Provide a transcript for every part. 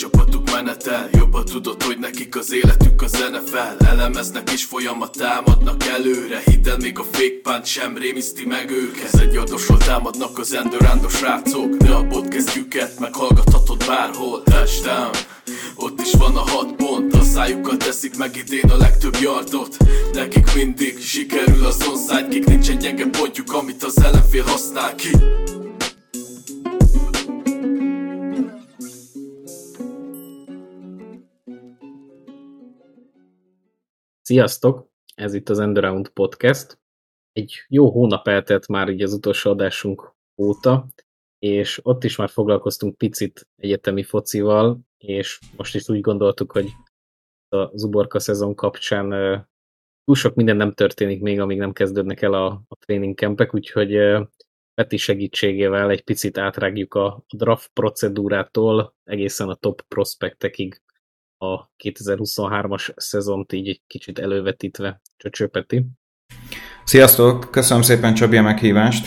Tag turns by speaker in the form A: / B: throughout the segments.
A: csapatuk menetel Jobban tudod, hogy nekik az életük a zene fel. Elemeznek és folyamat támadnak előre. Hidd még a punch sem rémiszti meg őket. Ez egy adosról támadnak az endurándos srácok De a podcastjüket meghallgathatod bárhol. Touchdown ott is van a hat pont. A szájukkal teszik meg idén a legtöbb yardot. Nekik mindig sikerül az onside Kik nincsen gyenge pontjuk, amit az ellenfél használ ki
B: Sziasztok! Ez itt az Endaround Podcast. Egy jó hónap eltelt már így az utolsó adásunk óta, és ott is már foglalkoztunk picit egyetemi focival, és most is úgy gondoltuk, hogy a Zuborka szezon kapcsán túl sok minden nem történik még, amíg nem kezdődnek el a, a training campek, úgyhogy Peti segítségével egy picit átrágjuk a draft procedúrától egészen a top prospektekig a 2023-as szezont így egy kicsit elővetítve. Csöcső Peti.
C: Sziasztok! Köszönöm szépen Csabi a meghívást!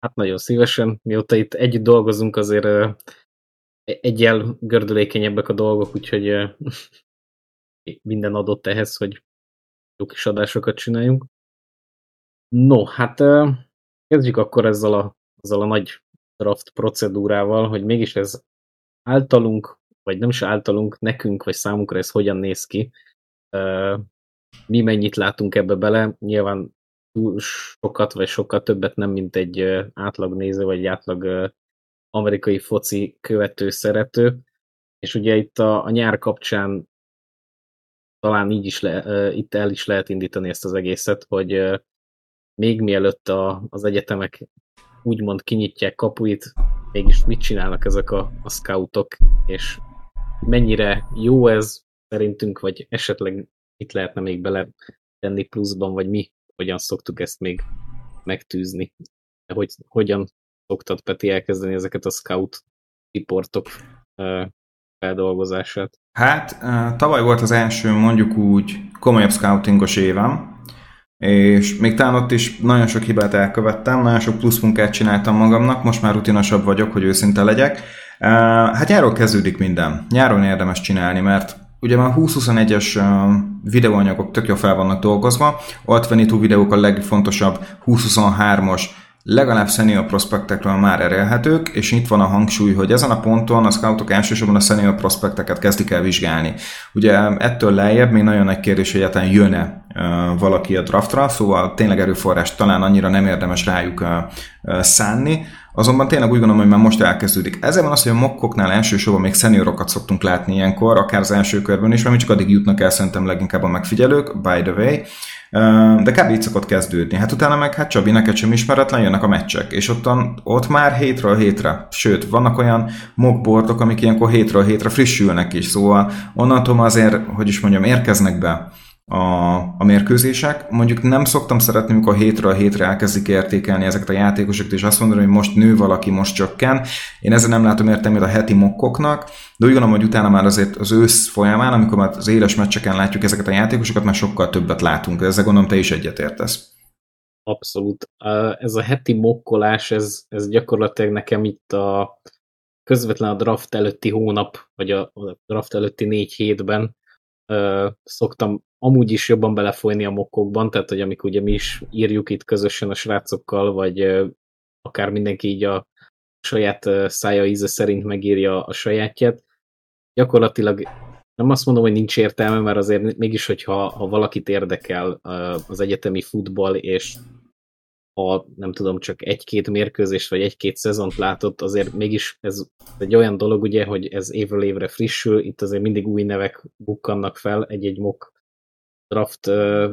B: Hát nagyon szívesen. Mióta itt együtt dolgozunk, azért egyel gördülékenyebbek a dolgok, úgyhogy minden adott ehhez, hogy jó kis adásokat csináljunk. No, hát kezdjük akkor ezzel a, ezzel a nagy draft procedúrával, hogy mégis ez általunk, vagy nem is általunk, nekünk, vagy számunkra ez hogyan néz ki. Mi mennyit látunk ebbe bele, nyilván túl sokat, vagy sokkal többet nem, mint egy átlag néző, vagy egy átlag amerikai foci követő, szerető, és ugye itt a, a nyár kapcsán talán így is le, itt el is lehet indítani ezt az egészet, hogy még mielőtt a, az egyetemek úgymond kinyitják kapuit, mégis mit csinálnak ezek a, a scoutok, és mennyire jó ez szerintünk, vagy esetleg itt lehetne még bele tenni pluszban, vagy mi hogyan szoktuk ezt még megtűzni, hogy hogyan szoktad, Peti, elkezdeni ezeket a scout riportok feldolgozását?
C: Hát, tavaly volt az első, mondjuk úgy, komolyabb scoutingos évem, és még talán ott is nagyon sok hibát elkövettem, nagyon sok plusz munkát csináltam magamnak, most már rutinosabb vagyok, hogy őszinte legyek. Hát nyáron kezdődik minden. Nyáron érdemes csinálni, mert ugye már 20-21-es videóanyagok tök jó fel vannak dolgozva, Alt 22 videók a legfontosabb 20-23-as legalább senior prospektekről már erélhetők, és itt van a hangsúly, hogy ezen a ponton a scoutok elsősorban a senior prospekteket kezdik el vizsgálni. Ugye ettől lejjebb még nagyon nagy kérdés, hogy egyáltalán jön-e valaki a draftra, szóval tényleg erőforrás talán annyira nem érdemes rájuk szánni, Azonban tényleg úgy gondolom, hogy már most elkezdődik. Ezzel van az, hogy a mokkoknál elsősorban még szeniorokat szoktunk látni ilyenkor, akár az első körben is, mert mi csak addig jutnak el szerintem leginkább a megfigyelők, by the way. De kb. így szokott kezdődni. Hát utána meg, hát Csabi, neked sem ismeretlen, jönnek a meccsek, és ottan, ott már hétről hétre, sőt, vannak olyan mockboardok, amik ilyenkor hétről hétre frissülnek is, szóval onnantól azért, hogy is mondjam, érkeznek be a, a mérkőzések. Mondjuk nem szoktam szeretni, amikor hétről hétre elkezdik értékelni ezeket a játékosokat, és azt mondani, hogy most nő valaki, most csökken. Én ezzel nem látom értelmét a heti mokkoknak, de úgy gondolom, hogy utána már azért az ősz folyamán, amikor már az éles meccseken látjuk ezeket a játékosokat, már sokkal többet látunk. Ezzel gondolom te is egyetértesz.
B: Abszolút. Ez a heti mokkolás, ez, ez gyakorlatilag nekem itt a közvetlen a draft előtti hónap, vagy a draft előtti négy hétben szoktam amúgy is jobban belefolyni a mokkokban, tehát hogy amikor ugye mi is írjuk itt közösen a srácokkal, vagy akár mindenki így a saját szája íze szerint megírja a sajátját, gyakorlatilag nem azt mondom, hogy nincs értelme, mert azért mégis, hogyha ha valakit érdekel az egyetemi futball, és ha nem tudom, csak egy-két mérkőzést, vagy egy-két szezont látott, azért mégis ez egy olyan dolog, ugye, hogy ez évről évre frissül, itt azért mindig új nevek bukkannak fel egy-egy mock draft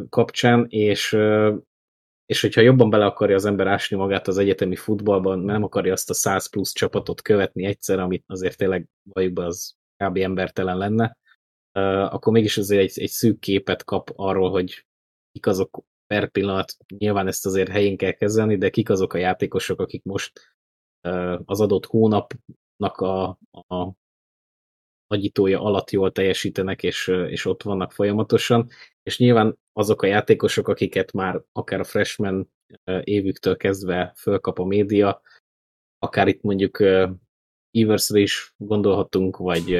B: kapcsán, és, és hogyha jobban bele akarja az ember ásni magát az egyetemi futballban, nem akarja azt a 100 plusz csapatot követni egyszer, amit azért tényleg valljuk az kb. embertelen lenne, akkor mégis azért egy, egy szűk képet kap arról, hogy kik azok per pillanat, nyilván ezt azért helyén kell kezelni, de kik azok a játékosok, akik most az adott hónapnak a, a nagyítója alatt jól teljesítenek, és, és ott vannak folyamatosan, és nyilván azok a játékosok, akiket már akár a freshman évüktől kezdve fölkap a média, akár itt mondjuk Eversre is gondolhatunk, vagy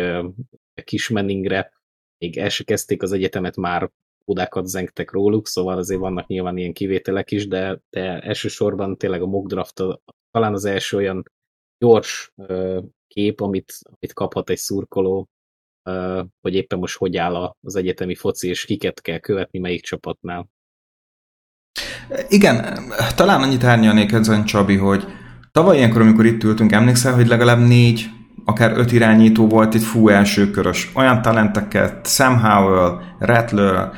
B: Kis Manningre, még el se kezdték az egyetemet, már odákat zengtek róluk, szóval azért vannak nyilván ilyen kivételek is, de, de elsősorban tényleg a mock draft talán az első olyan gyors kép, amit, amit kaphat egy szurkoló, hogy éppen most hogy áll az egyetemi foci, és kiket kell követni, melyik csapatnál.
C: Igen, talán annyit árnyalnék ezen, Csabi, hogy tavaly ilyenkor, amikor itt ültünk, emlékszel, hogy legalább négy, akár öt irányító volt itt fú elsőkörös. Olyan talenteket, Sam Howell, Rattler,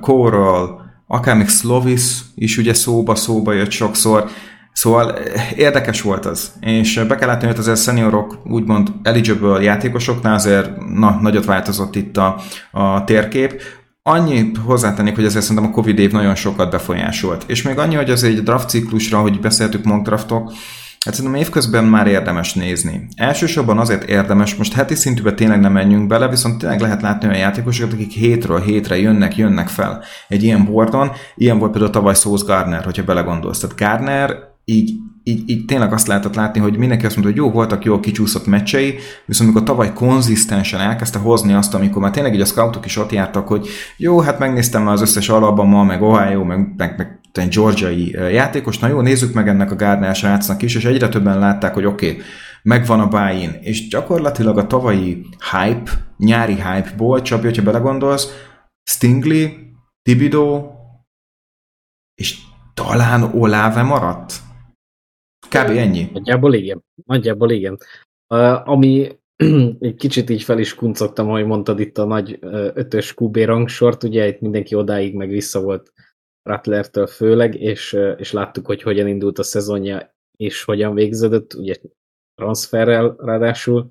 C: Coral, akár még Slovis is ugye szóba-szóba jött sokszor, Szóval eh, érdekes volt az, és be kell látni, hogy azért seniorok, úgymond eligible játékosoknál azért na, nagyot változott itt a, a térkép. Annyi hozzátennék, hogy azért szerintem a Covid év nagyon sokat befolyásolt. És még annyi, hogy azért egy draft ciklusra, hogy beszéltük mock draftok, Hát szerintem évközben már érdemes nézni. Elsősorban azért érdemes, most heti szintűben tényleg nem menjünk bele, viszont tényleg lehet látni olyan játékosokat, akik hétről hétre jönnek, jönnek fel egy ilyen bordon. Ilyen volt például tavaly Sauce Gardner, hogyha belegondolsz. Tehát Gardner így, így, így tényleg azt lehetett látni, hogy mindenki azt mondta, hogy jó, voltak jó kicsúszott meccsei, viszont amikor tavaly konzisztensen elkezdte hozni azt, amikor már tényleg így a scoutok is ott jártak, hogy jó, hát megnéztem már az összes Alabama, meg Ohio, meg, meg, meg georgiai játékos, na jó, nézzük meg ennek a Gardner srácnak is, és egyre többen látták, hogy oké, okay, megvan a buy és gyakorlatilag a tavalyi hype, nyári hype-ból, Csabi, hogyha belegondolsz, Stingley, Thibodeau, és talán Olave maradt? Kb. ennyi.
B: Nagyjából igen. Nagyjából igen. Uh, ami egy kicsit így fel is kuncogtam, ahogy mondtad itt a nagy ötös QB rangsort, ugye itt mindenki odáig meg vissza volt Rattlertől főleg, és, és láttuk, hogy hogyan indult a szezonja, és hogyan végződött, ugye transferrel ráadásul,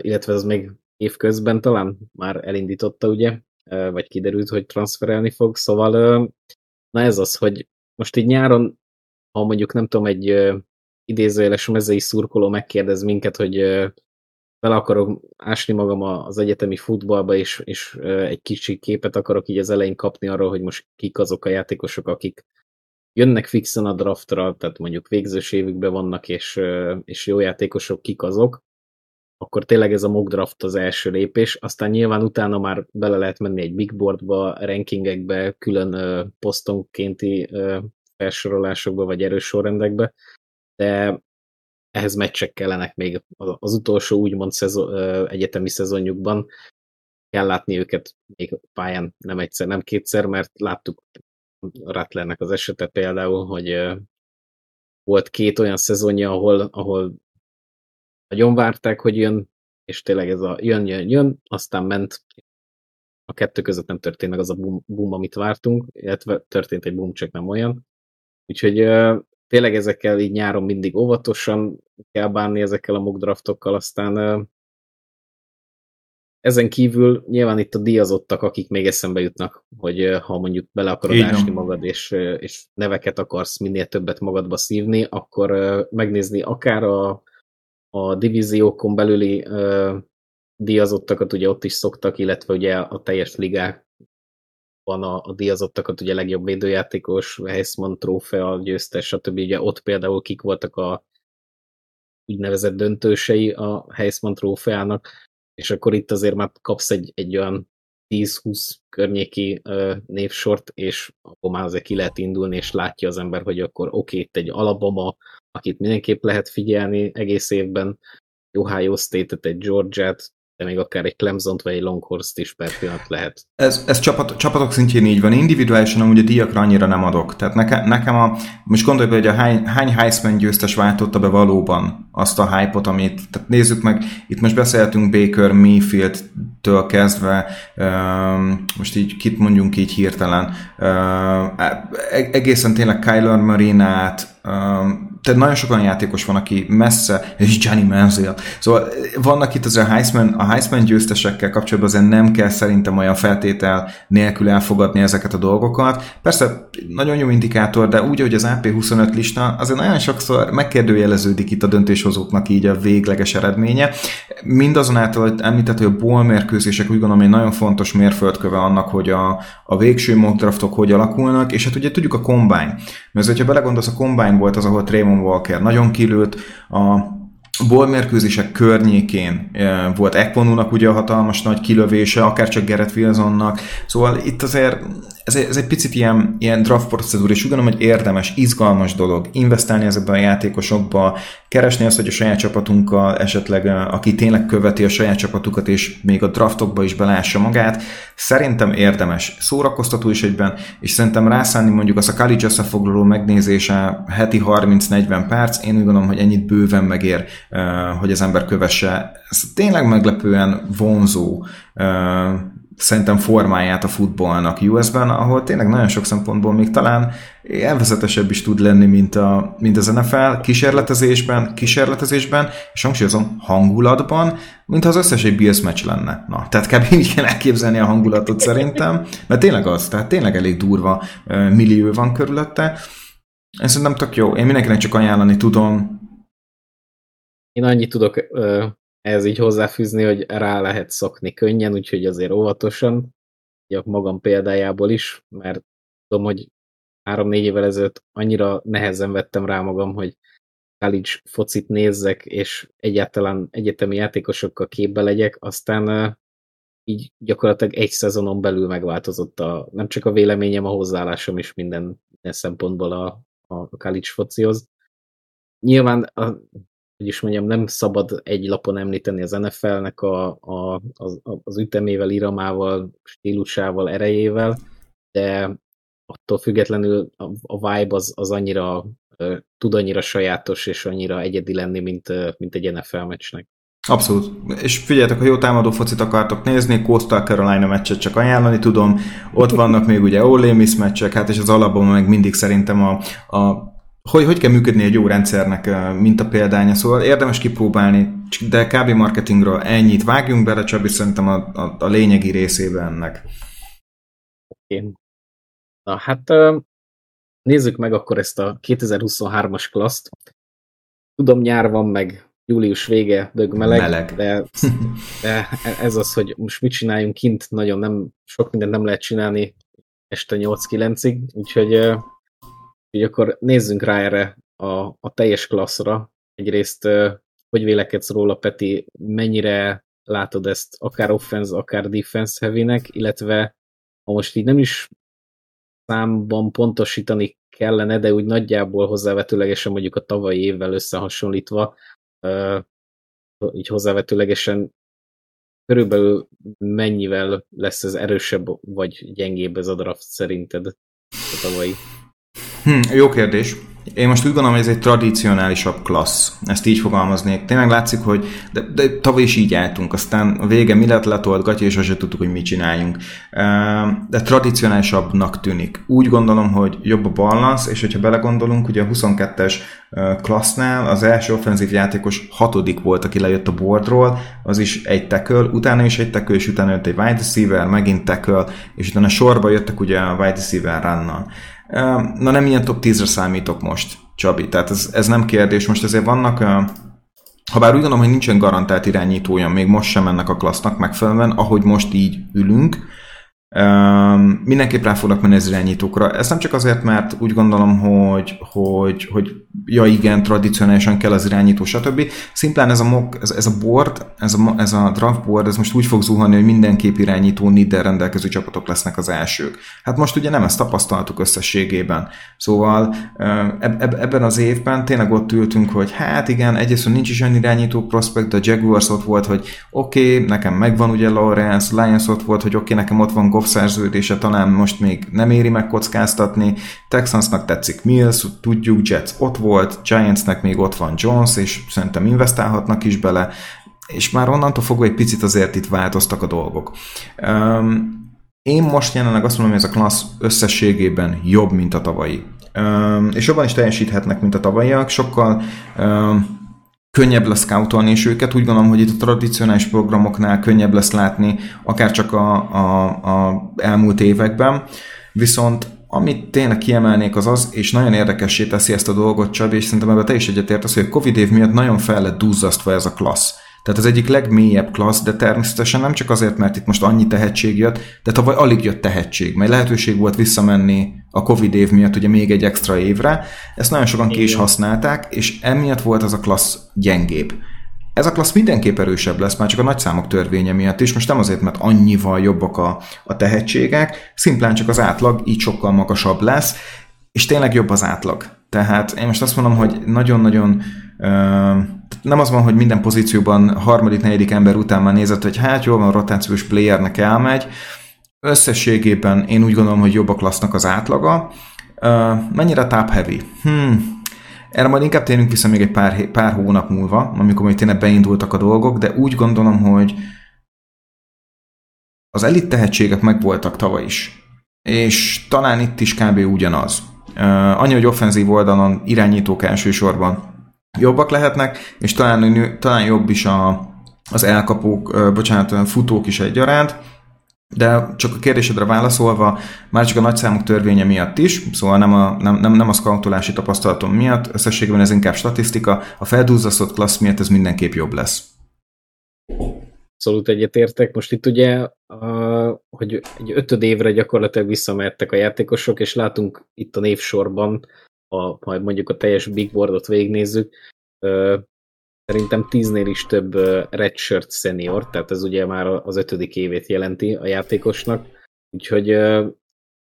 B: illetve az még évközben talán már elindította, ugye, vagy kiderült, hogy transferelni fog, szóval na ez az, hogy most így nyáron ha mondjuk nem tudom, egy uh, idézőjeles mezei szurkoló megkérdez minket, hogy bele akarok ásni magam az egyetemi futballba, és, és uh, egy kicsi képet akarok így az elején kapni arról, hogy most kik azok a játékosok, akik jönnek fixen a draftra, tehát mondjuk végzős évükben vannak, és, és jó játékosok, kik azok, akkor tényleg ez a mock draft az első lépés, aztán nyilván utána már bele lehet menni egy big boardba, rankingekbe, külön uh, posztonkénti felsorolásokba, vagy erős sorrendekbe, de ehhez meccsek kellenek még az utolsó úgymond szezon, egyetemi szezonjukban. Kell látni őket még pályán nem egyszer, nem kétszer, mert láttuk Rattlernek az esete például, hogy volt két olyan szezonja, ahol, ahol nagyon várták, hogy jön, és tényleg ez a jön, jön, jön, aztán ment, a kettő között nem történt meg az a boom, boom amit vártunk, illetve történt egy boom, csak nem olyan. Úgyhogy tényleg ezekkel így nyáron mindig óvatosan kell bánni ezekkel a mock draftokkal, aztán ezen kívül nyilván itt a díjazottak, akik még eszembe jutnak, hogy ha mondjuk bele akarod Igen. ásni magad, és, és neveket akarsz minél többet magadba szívni, akkor megnézni akár a, a divíziókon belüli díjazottakat, ugye ott is szoktak, illetve ugye a teljes ligák van a, a díjazottakat, ugye legjobb védőjátékos, Heisman trófea, győztes, stb. Ugye ott például kik voltak a úgynevezett döntősei a Heisman trófeának, és akkor itt azért már kapsz egy, egy olyan 10-20 környéki uh, névsort, és akkor már azért ki lehet indulni, és látja az ember, hogy akkor oké, okay, itt egy Alabama, akit mindenképp lehet figyelni egész évben, Ohio State-et, egy Georgia-t, de még akár egy clemson vagy egy Longhorst is per pillanat lehet.
C: Ez, ez csapat, csapatok szintjén így van. Individuálisan amúgy a díjakra annyira nem adok. Tehát nekem, nekem a, most gondolj be, hogy a hány, hány Heisman győztes váltotta be valóban azt a hype-ot, amit, tehát nézzük meg, itt most beszéltünk Baker Mayfield-től kezdve, um, most így kit mondjunk így hirtelen, uh, egészen tényleg Kyler Marinát, um, tehát nagyon sokan játékos van, aki messze, és Johnny Manziel. Szóval vannak itt azért a Heisman, a Heisman győztesekkel kapcsolatban azért nem kell szerintem olyan feltétel nélkül elfogadni ezeket a dolgokat. Persze nagyon jó indikátor, de úgy, hogy az AP25 lista azért nagyon sokszor megkérdőjeleződik itt a döntéshozóknak így a végleges eredménye. Mindazonáltal, hogy említett, hogy a ból mérkőzések úgy gondolom, hogy nagyon fontos mérföldköve annak, hogy a, a végső mock draftok hogy alakulnak, és hát ugye tudjuk a combine. Mert hogyha belegondolsz, a combine volt az, ahol Trayvon Walker nagyon kilőtt, a bolmérkőzések környékén volt Ekvonúnak ugye a hatalmas nagy kilövése, akár csak Gerett Wilsonnak, szóval itt azért ez ez egy picit ilyen, ilyen draft procedúra, és úgy gondolom, hogy érdemes, izgalmas dolog investálni ezekben a játékosokba, keresni azt, hogy a saját csapatunkkal esetleg, aki tényleg követi a saját csapatukat, és még a draftokba is belássa magát, szerintem érdemes. Szórakoztató is egyben, és szerintem rászánni mondjuk az a college összefoglaló megnézése heti 30-40 perc, én úgy gondolom, hogy ennyit bőven megér, hogy az ember kövesse. Ez tényleg meglepően vonzó szerintem formáját a futballnak US-ben, ahol tényleg nagyon sok szempontból még talán elvezetesebb is tud lenni, mint, a, mint az NFL kísérletezésben, kísérletezésben, és hangsúlyozom, hangulatban, mint az összes egy Bills meccs lenne. Na, tehát kb. így kell elképzelni a hangulatot szerintem, mert tényleg az, tehát tényleg elég durva millió van körülötte. Én szerintem tök jó. Én mindenkinek csak ajánlani tudom.
B: Én annyit tudok ehhez így hozzáfűzni, hogy rá lehet szokni könnyen, úgyhogy azért óvatosan, a magam példájából is, mert tudom, hogy három-négy évvel ezelőtt annyira nehezen vettem rá magam, hogy college focit nézzek, és egyáltalán egyetemi játékosokkal képbe legyek, aztán így gyakorlatilag egy szezonon belül megváltozott a, nem csak a véleményem, a hozzáállásom is minden, minden szempontból a, a college focihoz. Nyilván a, hogy is mondjam, nem szabad egy lapon említeni az NFL-nek a, a, az, az ütemével, iramával, stílusával, erejével, de attól függetlenül a, a vibe az, az annyira tud annyira sajátos és annyira egyedi lenni, mint, mint egy NFL meccsnek.
C: Abszolút. És figyeljetek, ha jó támadó focit akartok nézni, Coastal Carolina meccset csak ajánlani tudom. Ott vannak még ugye Ole Miss meccsek, hát és az alapban meg mindig szerintem a, a hogy, hogy kell működni egy jó rendszernek, mint a példánya. Szóval érdemes kipróbálni, de kb. marketingről ennyit vágjunk bele, Csabi, szerintem a, a, a lényegi részébe ennek.
B: Oké. Na hát nézzük meg akkor ezt a 2023-as klaszt. Tudom, nyár van, meg július vége, dög meleg, meleg. De, de ez az, hogy most mit csináljunk kint, nagyon nem, sok mindent nem lehet csinálni este 8-9-ig, úgyhogy Úgyhogy akkor nézzünk rá erre a, a teljes klasszra. Egyrészt, hogy vélekedsz róla, Peti, mennyire látod ezt akár offense, akár defense heavynek, illetve ha most így nem is számban pontosítani kellene, de úgy nagyjából hozzávetőlegesen mondjuk a tavalyi évvel összehasonlítva, így hozzávetőlegesen körülbelül mennyivel lesz ez erősebb vagy gyengébb ez a draft szerinted a tavalyi?
C: Hm, jó kérdés. Én most úgy gondolom, hogy ez egy tradicionálisabb klassz. Ezt így fogalmaznék. Tényleg látszik, hogy de, de tavaly is így álltunk. Aztán a vége mi lett, letolt gatya, és azt tudtuk, hogy mit csináljunk. De tradicionálisabbnak tűnik. Úgy gondolom, hogy jobb a balans, és hogyha belegondolunk, ugye a 22-es klassznál az első offenzív játékos hatodik volt, aki lejött a boardról, az is egy tackle, utána is egy tackle, és utána jött egy wide receiver, megint tackle, és utána sorba jöttek ugye a wide receiver runnal. Na nem ilyen top 10-re számítok most, Csabi, tehát ez, ez nem kérdés. Most azért vannak, ha bár úgy gondolom, hogy nincsen garantált irányítója, még most sem ennek a klassznak megfelelően, ahogy most így ülünk, Um, mindenképp rá fognak menni az irányítókra. Ez nem csak azért, mert úgy gondolom, hogy, hogy, hogy ja igen, tradicionálisan kell az irányító, stb. Szimplán ez a, mock, ez, ez a board, ez a, ez a draft board, ez most úgy fog zuhanni, hogy mindenképp irányító niddel rendelkező csapatok lesznek az elsők. Hát most ugye nem ezt tapasztaltuk összességében. Szóval eb, eb, ebben az évben tényleg ott ültünk, hogy hát igen, egyrészt nincs is olyan irányító prospekt, de a Jaguars ott volt, hogy oké, okay, nekem megvan ugye Lawrence, Lions ott volt, hogy oké, okay, nekem ott van Goff szerződése, talán most még nem éri meg kockáztatni, Texansnak tetszik Mills, tudjuk, Jets ott volt, Giantsnek még ott van Jones, és szerintem investálhatnak is bele, és már onnantól fogva egy picit azért itt változtak a dolgok. Um, én most jelenleg azt mondom, hogy ez a klassz összességében jobb, mint a tavalyi. Um, és jobban is teljesíthetnek, mint a tavalyiak, sokkal um, könnyebb lesz scoutolni és őket. Úgy gondolom, hogy itt a tradicionális programoknál könnyebb lesz látni, akár csak a, a, a elmúlt években. Viszont amit tényleg kiemelnék az az, és nagyon érdekessé teszi ezt a dolgot, Csabi, és szerintem ebben te is egyetértesz, hogy a Covid év miatt nagyon fel lett duzzasztva ez a klassz. Tehát az egyik legmélyebb klassz, de természetesen nem csak azért, mert itt most annyi tehetség jött, de tavaly alig jött tehetség, mert lehetőség volt visszamenni a Covid év miatt ugye még egy extra évre. Ezt nagyon sokan ki is használták, és emiatt volt az a klassz gyengébb. Ez a klassz mindenképp erősebb lesz, már csak a nagyszámok törvénye miatt is, most nem azért, mert annyival jobbak a, a tehetségek, szimplán csak az átlag így sokkal magasabb lesz, és tényleg jobb az átlag. Tehát én most azt mondom, hogy nagyon-nagyon nem az van, hogy minden pozícióban harmadik, negyedik ember után már nézett, hogy hát jó van, rotációs playernek elmegy. Összességében én úgy gondolom, hogy jobbak lesznek az átlaga. Mennyire top heavy? Hmm, erre majd inkább térünk vissza még egy pár, pár hónap múlva, amikor még tényleg beindultak a dolgok, de úgy gondolom, hogy az elit tehetségek megvoltak tavaly is. És talán itt is kb. ugyanaz. Uh, annyi, hogy offenzív oldalon irányítók elsősorban jobbak lehetnek, és talán, talán jobb is a, az elkapók, uh, bocsánat, futók is egyaránt, de csak a kérdésedre válaszolva, már csak a nagyszámok törvénye miatt is, szóval nem a, nem, nem, nem a scoutolási tapasztalatom miatt, összességében ez inkább statisztika, a feldúzzasztott klassz miatt ez mindenképp jobb lesz.
B: Abszolút egyetértek. Most itt ugye, a, hogy egy ötöd évre gyakorlatilag visszamehettek a játékosok, és látunk itt a névsorban, ha majd mondjuk a teljes big boardot végignézzük, Szerintem tíznél is több redshirt senior, tehát ez ugye már az ötödik évét jelenti a játékosnak. Úgyhogy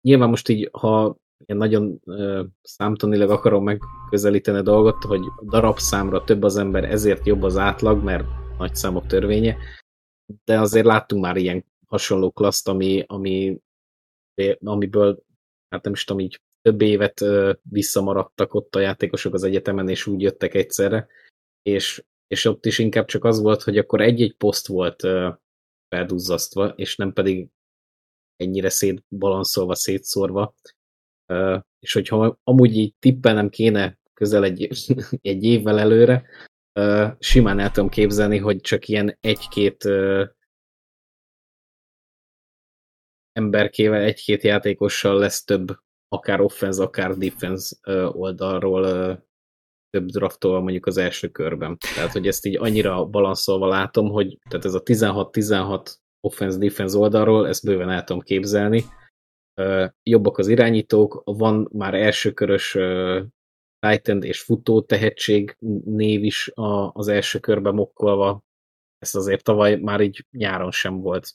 B: nyilván most így, ha én nagyon számtanilag akarom megközelíteni a dolgot, hogy darabszámra több az ember, ezért jobb az átlag, mert nagy számok törvénye, de azért láttunk már ilyen hasonló klaszt, ami, ami, amiből, hát nem is tudom, így több évet visszamaradtak ott a játékosok az egyetemen, és úgy jöttek egyszerre, és, és ott is inkább csak az volt, hogy akkor egy-egy poszt volt uh, felduzzasztva, és nem pedig ennyire szétbalanszolva, szétszórva. És hogyha amúgy így tippelnem kéne közel egy, egy évvel előre, simán el tudom képzelni, hogy csak ilyen egy-két emberkével, egy-két játékossal lesz több akár offense, akár defense oldalról több draftol mondjuk az első körben. Tehát, hogy ezt így annyira balanszolva látom, hogy tehát ez a 16-16 offense-defense oldalról, ezt bőven el tudom képzelni. Jobbak az irányítók, van már elsőkörös Titan és futó tehetség név is az első körben mokkolva. Ezt azért tavaly már így nyáron sem volt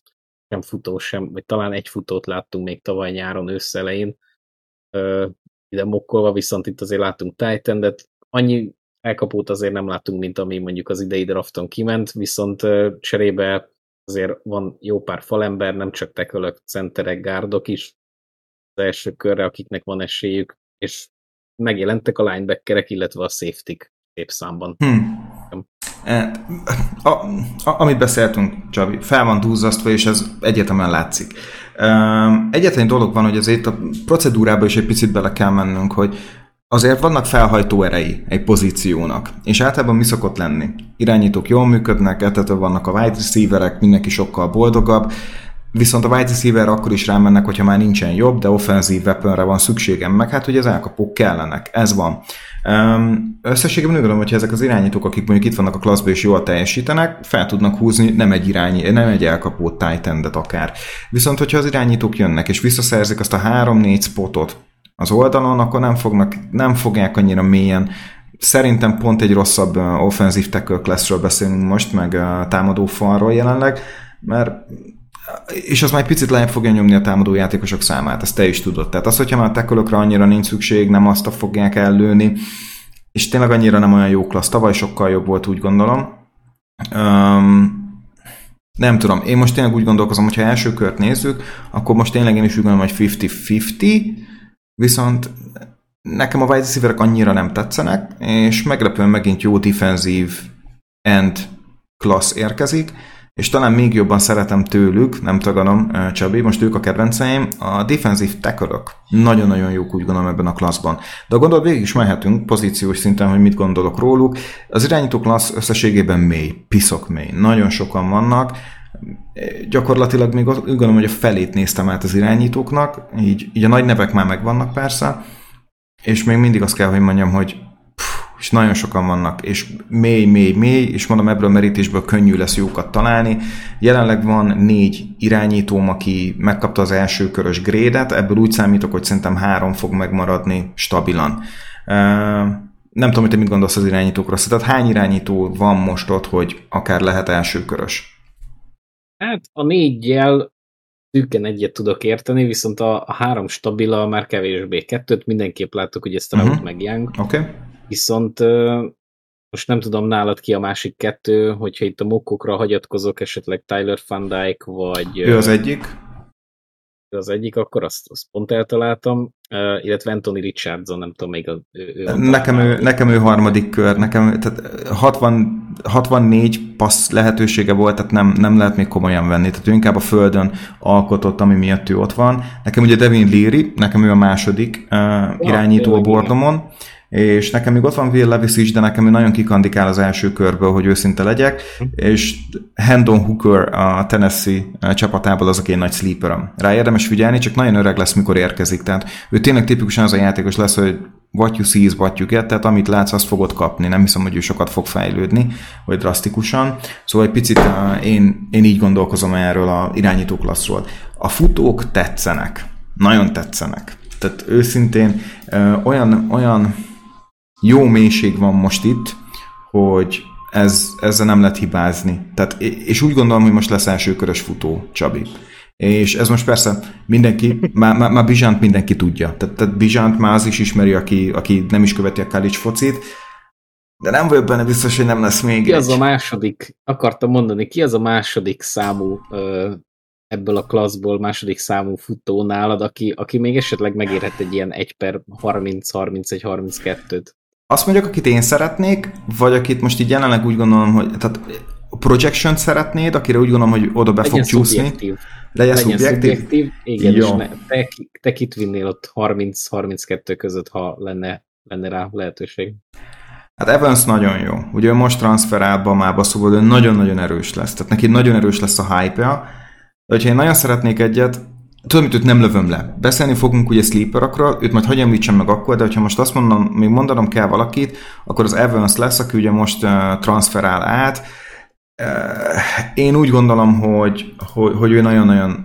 B: sem futó sem, vagy talán egy futót láttunk még tavaly nyáron ősszelején ide mokkolva, viszont itt azért látunk Titan, annyi elkapót azért nem látunk, mint ami mondjuk az idei drafton kiment, viszont cserébe azért van jó pár falember, nem csak tekölök, centerek, gárdok is az első körre, akiknek van esélyük, és megjelentek a linebackerek, illetve a safety szép számban. Hmm.
C: A, a, amit beszéltünk, Csabi, fel van dúzzasztva, és ez egyetemen látszik. Egyetlen dolog van, hogy azért a procedúrába is egy picit bele kell mennünk, hogy azért vannak felhajtó erei egy pozíciónak, és általában mi szokott lenni? Irányítók jól működnek, ettől vannak a wide receiverek, mindenki sokkal boldogabb, viszont a wide receiver akkor is rámennek, hogyha már nincsen jobb, de offenzív weaponre van szükségem, meg hát, hogy az elkapók kellenek. Ez van. Összességében úgy gondolom, hogyha ezek az irányítók, akik mondjuk itt vannak a klasszban és jól teljesítenek, fel tudnak húzni nem egy irányi, nem egy elkapó titan akár. Viszont, hogyha az irányítók jönnek és visszaszerzik azt a 3-4 spotot az oldalon, akkor nem, fognak, nem fogják annyira mélyen Szerintem pont egy rosszabb offenzív tackle classről beszélünk most, meg támadó falról jelenleg, mert és az már egy picit lejjebb fogja nyomni a támadó játékosok számát, ezt te is tudod. Tehát az, hogyha már tekölökre annyira nincs szükség, nem azt a fogják ellőni, és tényleg annyira nem olyan jó klassz. Tavaly sokkal jobb volt, úgy gondolom. Um, nem tudom, én most tényleg úgy gondolkozom, hogy ha első kört nézzük, akkor most tényleg én is úgy gondolom, hogy 50-50, viszont nekem a wide receiverek annyira nem tetszenek, és meglepően megint jó defensív end klassz érkezik, és talán még jobban szeretem tőlük, nem tagadom, Csabi, most ők a kedvenceim, a defensív tackle Nagyon-nagyon jók úgy gondolom ebben a klasszban. De a gondolat végig is mehetünk pozíciós szinten, hogy mit gondolok róluk. Az irányító klassz összességében mély, piszok mély. Nagyon sokan vannak, gyakorlatilag még úgy gondolom, hogy a felét néztem át az irányítóknak, így, így a nagy nevek már megvannak persze, és még mindig azt kell, hogy mondjam, hogy és nagyon sokan vannak, és mély, mély, mély, és mondom, ebből a merítésből könnyű lesz jókat találni. Jelenleg van négy irányítóm, aki megkapta az első körös grédet, ebből úgy számítok, hogy szerintem három fog megmaradni stabilan. nem tudom, hogy te mit gondolsz az irányítókról. Tehát hány irányító van most ott, hogy akár lehet elsőkörös?
B: Hát a négyjel szűken egyet tudok érteni, viszont a, a három stabila már kevésbé. Kettőt mindenképp láttuk, hogy ezt uh-huh. meg Young.
C: Okay.
B: Viszont most nem tudom nálad ki a másik kettő, hogyha itt a mokkokra hagyatkozok, esetleg Tyler Van Dyke, vagy...
C: Ő az egyik.
B: Az egyik, akkor azt, azt pont eltaláltam, uh, illetve Anthony Richardson, nem tudom még a, ő,
C: ő nekem, ő, nekem ő harmadik kör, nekem tehát 60, 64 passz lehetősége volt, tehát nem, nem lehet még komolyan venni, tehát ő inkább a földön alkotott, ami miatt ő ott van. Nekem ugye Devin Leary, nekem ő a második uh, irányító a bordomon, és nekem még ott van Will Levis is, de nekem nagyon kikandikál az első körből, hogy őszinte legyek, és Hendon Hooker a Tennessee csapatából az, aki egy nagy sleeperem. Rá érdemes figyelni, csak nagyon öreg lesz, mikor érkezik. Tehát ő tényleg tipikusan az a játékos lesz, hogy what you see is what you get, tehát amit látsz, azt fogod kapni. Nem hiszem, hogy ő sokat fog fejlődni, vagy drasztikusan. Szóval egy picit én, én így gondolkozom erről a irányító klasszról. A futók tetszenek. Nagyon tetszenek. Tehát őszintén olyan, olyan jó mélység van most itt, hogy ez, ezzel nem lehet hibázni. Tehát, és úgy gondolom, hogy most lesz elsőkörös futó Csabi. És ez most persze mindenki, már, már, már Bizsánt mindenki tudja. Tehát, tehát Bizsánt már az is ismeri, aki, aki nem is követi a college focit, de nem vagyok benne biztos, hogy nem lesz még
B: Ki
C: egy.
B: az a második, akartam mondani, ki az a második számú ebből a klasszból második számú futó nálad, aki, aki még esetleg megérhet egy ilyen 1 per 30-31-32-t?
C: Azt mondjuk, akit én szeretnék, vagy akit most így jelenleg úgy gondolom, hogy tehát a projection szeretnéd, akire úgy gondolom, hogy oda be
B: Legyen
C: fog csúszni.
B: Szubjektív.
C: Legyen,
B: Legyen
C: szubjektív.
B: szubjektív. Igen,
C: Jó.
B: és ne, te, te kit vinnél ott 30-32 között, ha lenne, lenne rá lehetőség?
C: Hát Evans nagyon jó. Ugye most transferál Bamába, szóval ő nagyon-nagyon erős lesz. Tehát neki nagyon erős lesz a hype-ja. De hogyha én nagyon szeretnék egyet, tudom, hogy őt nem lövöm le. Beszélni fogunk ugye sleeperakról, őt majd hagyj említsem meg akkor, de hogyha most azt mondom, még mondanom kell valakit, akkor az Evans lesz, aki ugye most uh, transferál át. Uh, én úgy gondolom, hogy, hogy, hogy ő nagyon-nagyon...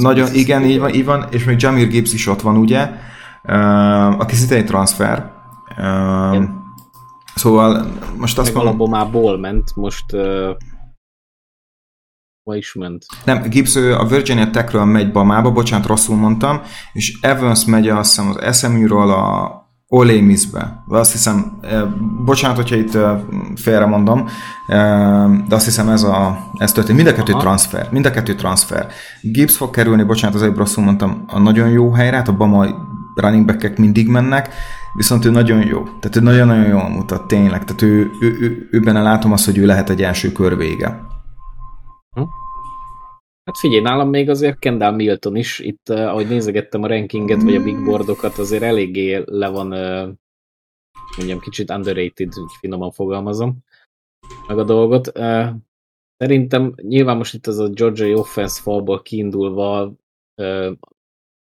C: Nagyon, igen, így van, így van, és még Jamir Gibbs is ott van, ugye, uh, aki szinte egy transfer. Uh,
B: Igen.
C: szóval most azt
B: Meg
C: mondom,
B: alapból már ból ment, most uh, ma is ment.
C: nem, Gibbs ő a Virginia Techről megy Bamába, bocsánat, rosszul mondtam, és Evans megy azt hiszem az SMU-ról a Ole Missbe. Azt hiszem, eh, bocsánat, hogyha itt eh, félre mondom, eh, de azt hiszem ez, a, ez történt. Mind a kettő
B: Aha.
C: transfer. Mind a kettő transfer. Gibbs fog kerülni, bocsánat, az előbb rosszul mondtam, a nagyon jó helyre, hát a Bama running back mindig mennek, viszont ő nagyon jó. Tehát ő nagyon-nagyon jól mutat, tényleg. Tehát ő, ő, ő, ő benne látom azt, hogy ő lehet egy első kör vége.
B: Hát figyelj, nálam még azért Kendall Milton is, itt uh, ahogy nézegettem a rankinget, vagy a big boardokat, azért eléggé le van, uh, mondjam, kicsit underrated, úgy finoman fogalmazom meg a dolgot. Uh, szerintem nyilván most itt az a Georgia offense falból kiindulva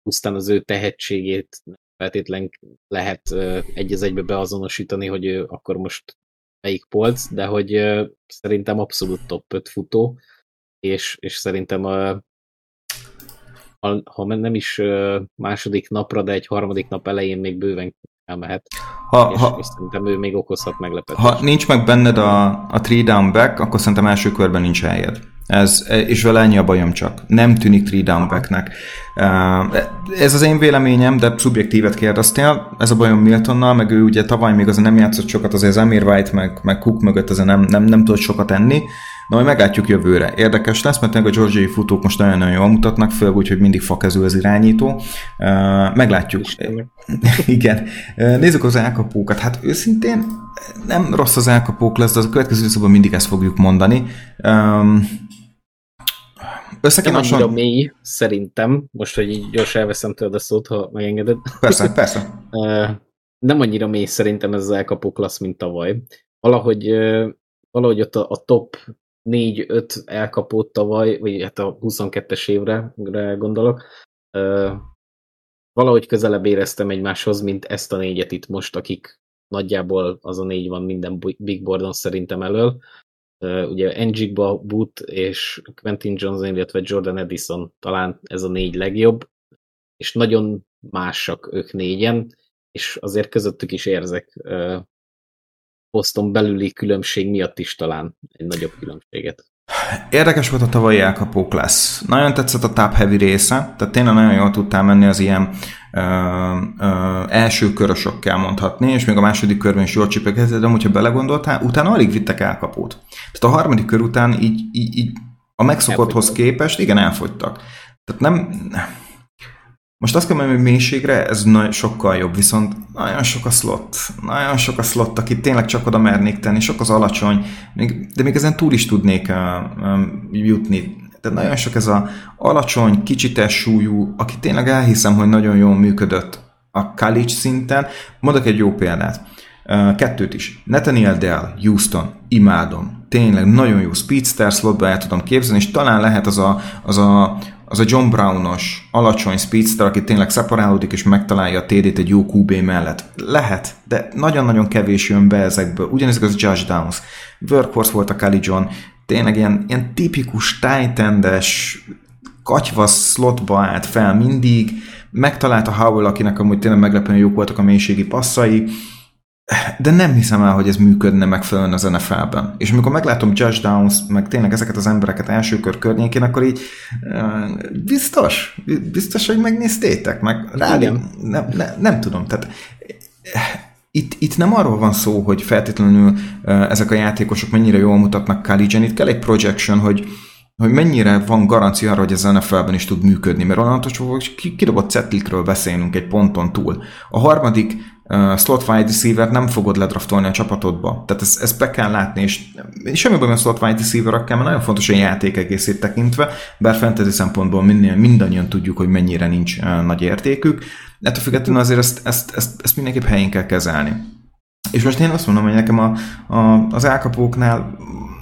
B: pusztán az ő tehetségét feltétlen lehet egy az egybe beazonosítani, hogy ő akkor most melyik polc, de hogy szerintem abszolút top 5 futó, és, és szerintem a, ha, ha nem is második napra, de egy harmadik nap elején még bőven elmehet.
C: Ha,
B: És,
C: ha,
B: és szerintem ő még okozhat meglepetést.
C: Ha nincs meg benned a, a three down back, akkor szerintem első körben nincs helyed. Ez, és vele ennyi a bajom csak. Nem tűnik three down backnek. Ez az én véleményem, de szubjektívet kérdeztél. Ez a bajom Miltonnal, meg ő ugye tavaly még azért nem játszott sokat, azért az Amir White meg, meg Cook mögött azért nem, nem, nem tudott sokat enni. Na, majd meglátjuk jövőre. Érdekes lesz, mert a georgiai futók most nagyon-nagyon jól mutatnak, főleg úgy, hogy mindig fakező az irányító. Meglátjuk. Igen. Nézzük az elkapókat. Hát őszintén nem rossz az elkapók lesz, de a következő időszakban mindig ezt fogjuk mondani. Össze
B: Nem annyira mély, szerintem, most, hogy így gyorsan elveszem tőled a szót, ha megengeded.
C: Persze, persze.
B: Nem annyira mély szerintem ez az elkapó klassz, mint tavaly. Valahogy, valahogy ott a, a top 4-5 elkapót tavaly, vagy hát a 22-es évre re gondolok, valahogy közelebb éreztem egymáshoz, mint ezt a négyet itt most, akik nagyjából az a négy van minden big boardon szerintem elől. Ugye Njigba, Boot és Quentin Johnson, illetve Jordan Edison talán ez a négy legjobb, és nagyon másak ők négyen, és azért közöttük is érzek poszton belüli különbség miatt is talán egy nagyobb különbséget.
C: Érdekes volt a tavalyi elkapók lesz. Nagyon tetszett a top heavy része, tehát tényleg nagyon jól tudtál menni az ilyen ö, ö, első körösökkel mondhatni, és még a második körben is jól csipeket, de hogyha belegondoltál, utána alig vittek elkapót. Tehát a harmadik kör után így, így, így a megszokotthoz képest, igen, elfogytak. Tehát nem, most azt kell mondani, hogy mélységre ez nagy, sokkal jobb, viszont nagyon sok a slot, nagyon sok a slot, aki tényleg csak oda mernék tenni, sok az alacsony, még, de még ezen túl is tudnék uh, um, jutni. Tehát nagyon sok ez a alacsony, kicsites súlyú, aki tényleg elhiszem, hogy nagyon jól működött a college szinten. Mondok egy jó példát. Kettőt is. Nathaniel Dell, Houston, imádom. Tényleg nagyon jó speedster slotba el tudom képzelni, és talán lehet az a, az a az a John Brownos alacsony speedster, aki tényleg szeparálódik és megtalálja a TD-t egy jó QB mellett. Lehet, de nagyon-nagyon kevés jön be ezekből. Ugyanezek az Josh Downs. Workhorse volt a Kelly John. Tényleg ilyen, ilyen tipikus tight katyva slotba állt fel mindig. Megtalálta Howell, akinek amúgy tényleg meglepően jók voltak a mélységi passzai de nem hiszem el, hogy ez működne megfelelően az NFL-ben. És amikor meglátom Josh Downs, meg tényleg ezeket az embereket első kör környékén, akkor így biztos, biztos, hogy megnéztétek, meg rádi, nem, nem, nem tudom, tehát itt, itt nem arról van szó, hogy feltétlenül ezek a játékosok mennyire jól mutatnak college itt kell egy projection, hogy, hogy mennyire van garancia arra, hogy ez NFL-ben is tud működni, mert onnantól hogy kidobott cetlikről beszélünk egy ponton túl. A harmadik uh, slot wide receiver nem fogod ledraftolni a csapatodba. Tehát ezt, ezt be kell látni, és semmi baj a slot wide receiver mert nagyon fontos a játék egészét tekintve, bár fantasy szempontból minél, mindannyian tudjuk, hogy mennyire nincs uh, nagy értékük. Ettől függetlenül azért ezt, ezt, ezt, ezt mindenképp helyén kell kezelni. És most én azt mondom, hogy nekem a, a, az elkapóknál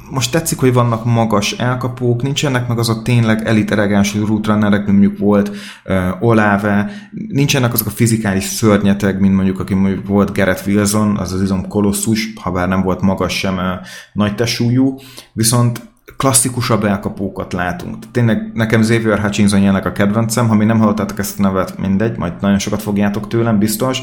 C: most tetszik, hogy vannak magas elkapók, nincsenek meg az a tényleg elit elegáns rútrunnerek, mint mondjuk volt uh, Olave, nincsenek azok a fizikális szörnyetek, mint mondjuk, aki mondjuk volt Garrett Wilson, az az izom kolosszus, ha bár nem volt magas sem uh, nagy tesúlyú, viszont klasszikusabb elkapókat látunk. Tényleg nekem Xavier Hutchinson jelenleg a kedvencem, ha még nem hallottátok ezt a nevet, mindegy, majd nagyon sokat fogjátok tőlem, biztos.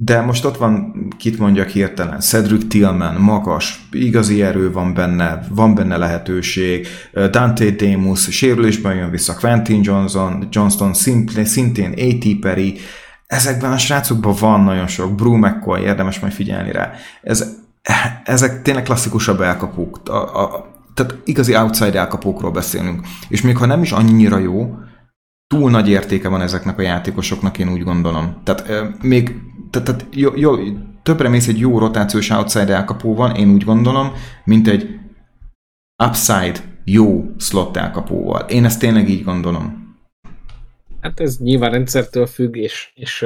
C: De most ott van, kit mondjak hirtelen, Cedric Tillman, magas, igazi erő van benne, van benne lehetőség, Dante Demus, sérülésben jön vissza, Quentin Johnson, Johnston szintén, szintén A.T. Perry, ezekben a srácokban van nagyon sok, Brew McCoy, érdemes majd figyelni rá. Ez, ezek tényleg klasszikusabb elkapók, a, a, tehát igazi outside elkapókról beszélünk. És még ha nem is annyira jó, túl nagy értéke van ezeknek a játékosoknak, én úgy gondolom. Tehát euh, még tehát, tehát jó, jó, többre mész egy jó rotációs outside elkapóval, én úgy gondolom, mint egy upside jó slot elkapóval. Én ezt tényleg így gondolom.
B: Hát ez nyilván rendszertől függ, és, és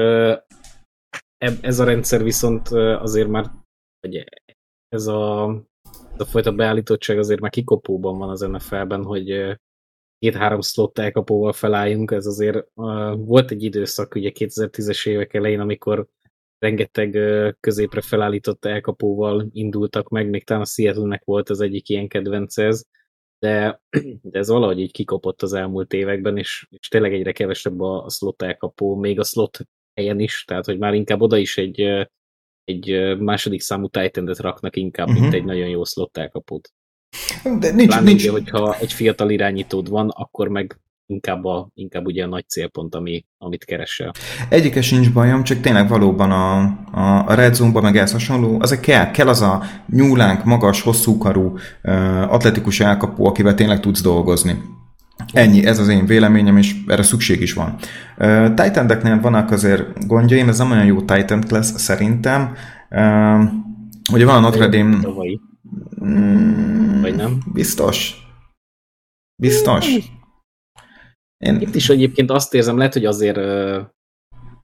B: ez a rendszer viszont azért már, vagy ez a, ez a fajta beállítottság azért már kikopóban van az NFL-ben, hogy két-három slot elkapóval felálljunk, ez azért uh, volt egy időszak ugye 2010-es évek elején, amikor rengeteg középre felállított elkapóval indultak meg, még talán a seattle volt az egyik ilyen kedvence ez, de, de ez valahogy így kikopott az elmúlt években, és, és tényleg egyre kevesebb a, a slot elkapó, még a slot helyen is, tehát hogy már inkább oda is egy, egy második számú titan raknak inkább, uh-huh. mint mhm. egy nagyon jó slot elkapót. De nincs, Pláne nincs. Ugye, hogyha egy fiatal irányítód van, akkor meg inkább, a, inkább ugye a nagy célpont, ami, amit keresel.
C: Egyike sincs bajom, csak tényleg valóban a, a, a Red Zone-ba meg ez hasonló, az a kell, kell az a nyúlánk, magas, hosszúkarú, atletikus elkapó, akivel tényleg tudsz dolgozni. Ennyi, ez az én véleményem, és erre szükség is van. Uh, titan vannak azért gondjaim, ez nem olyan jó Titan lesz szerintem. Uh, ugye van a Notre Dame...
B: Mm, Vagy nem?
C: Biztos. Biztos.
B: Én... Itt is egyébként azt érzem, lehet, hogy azért uh,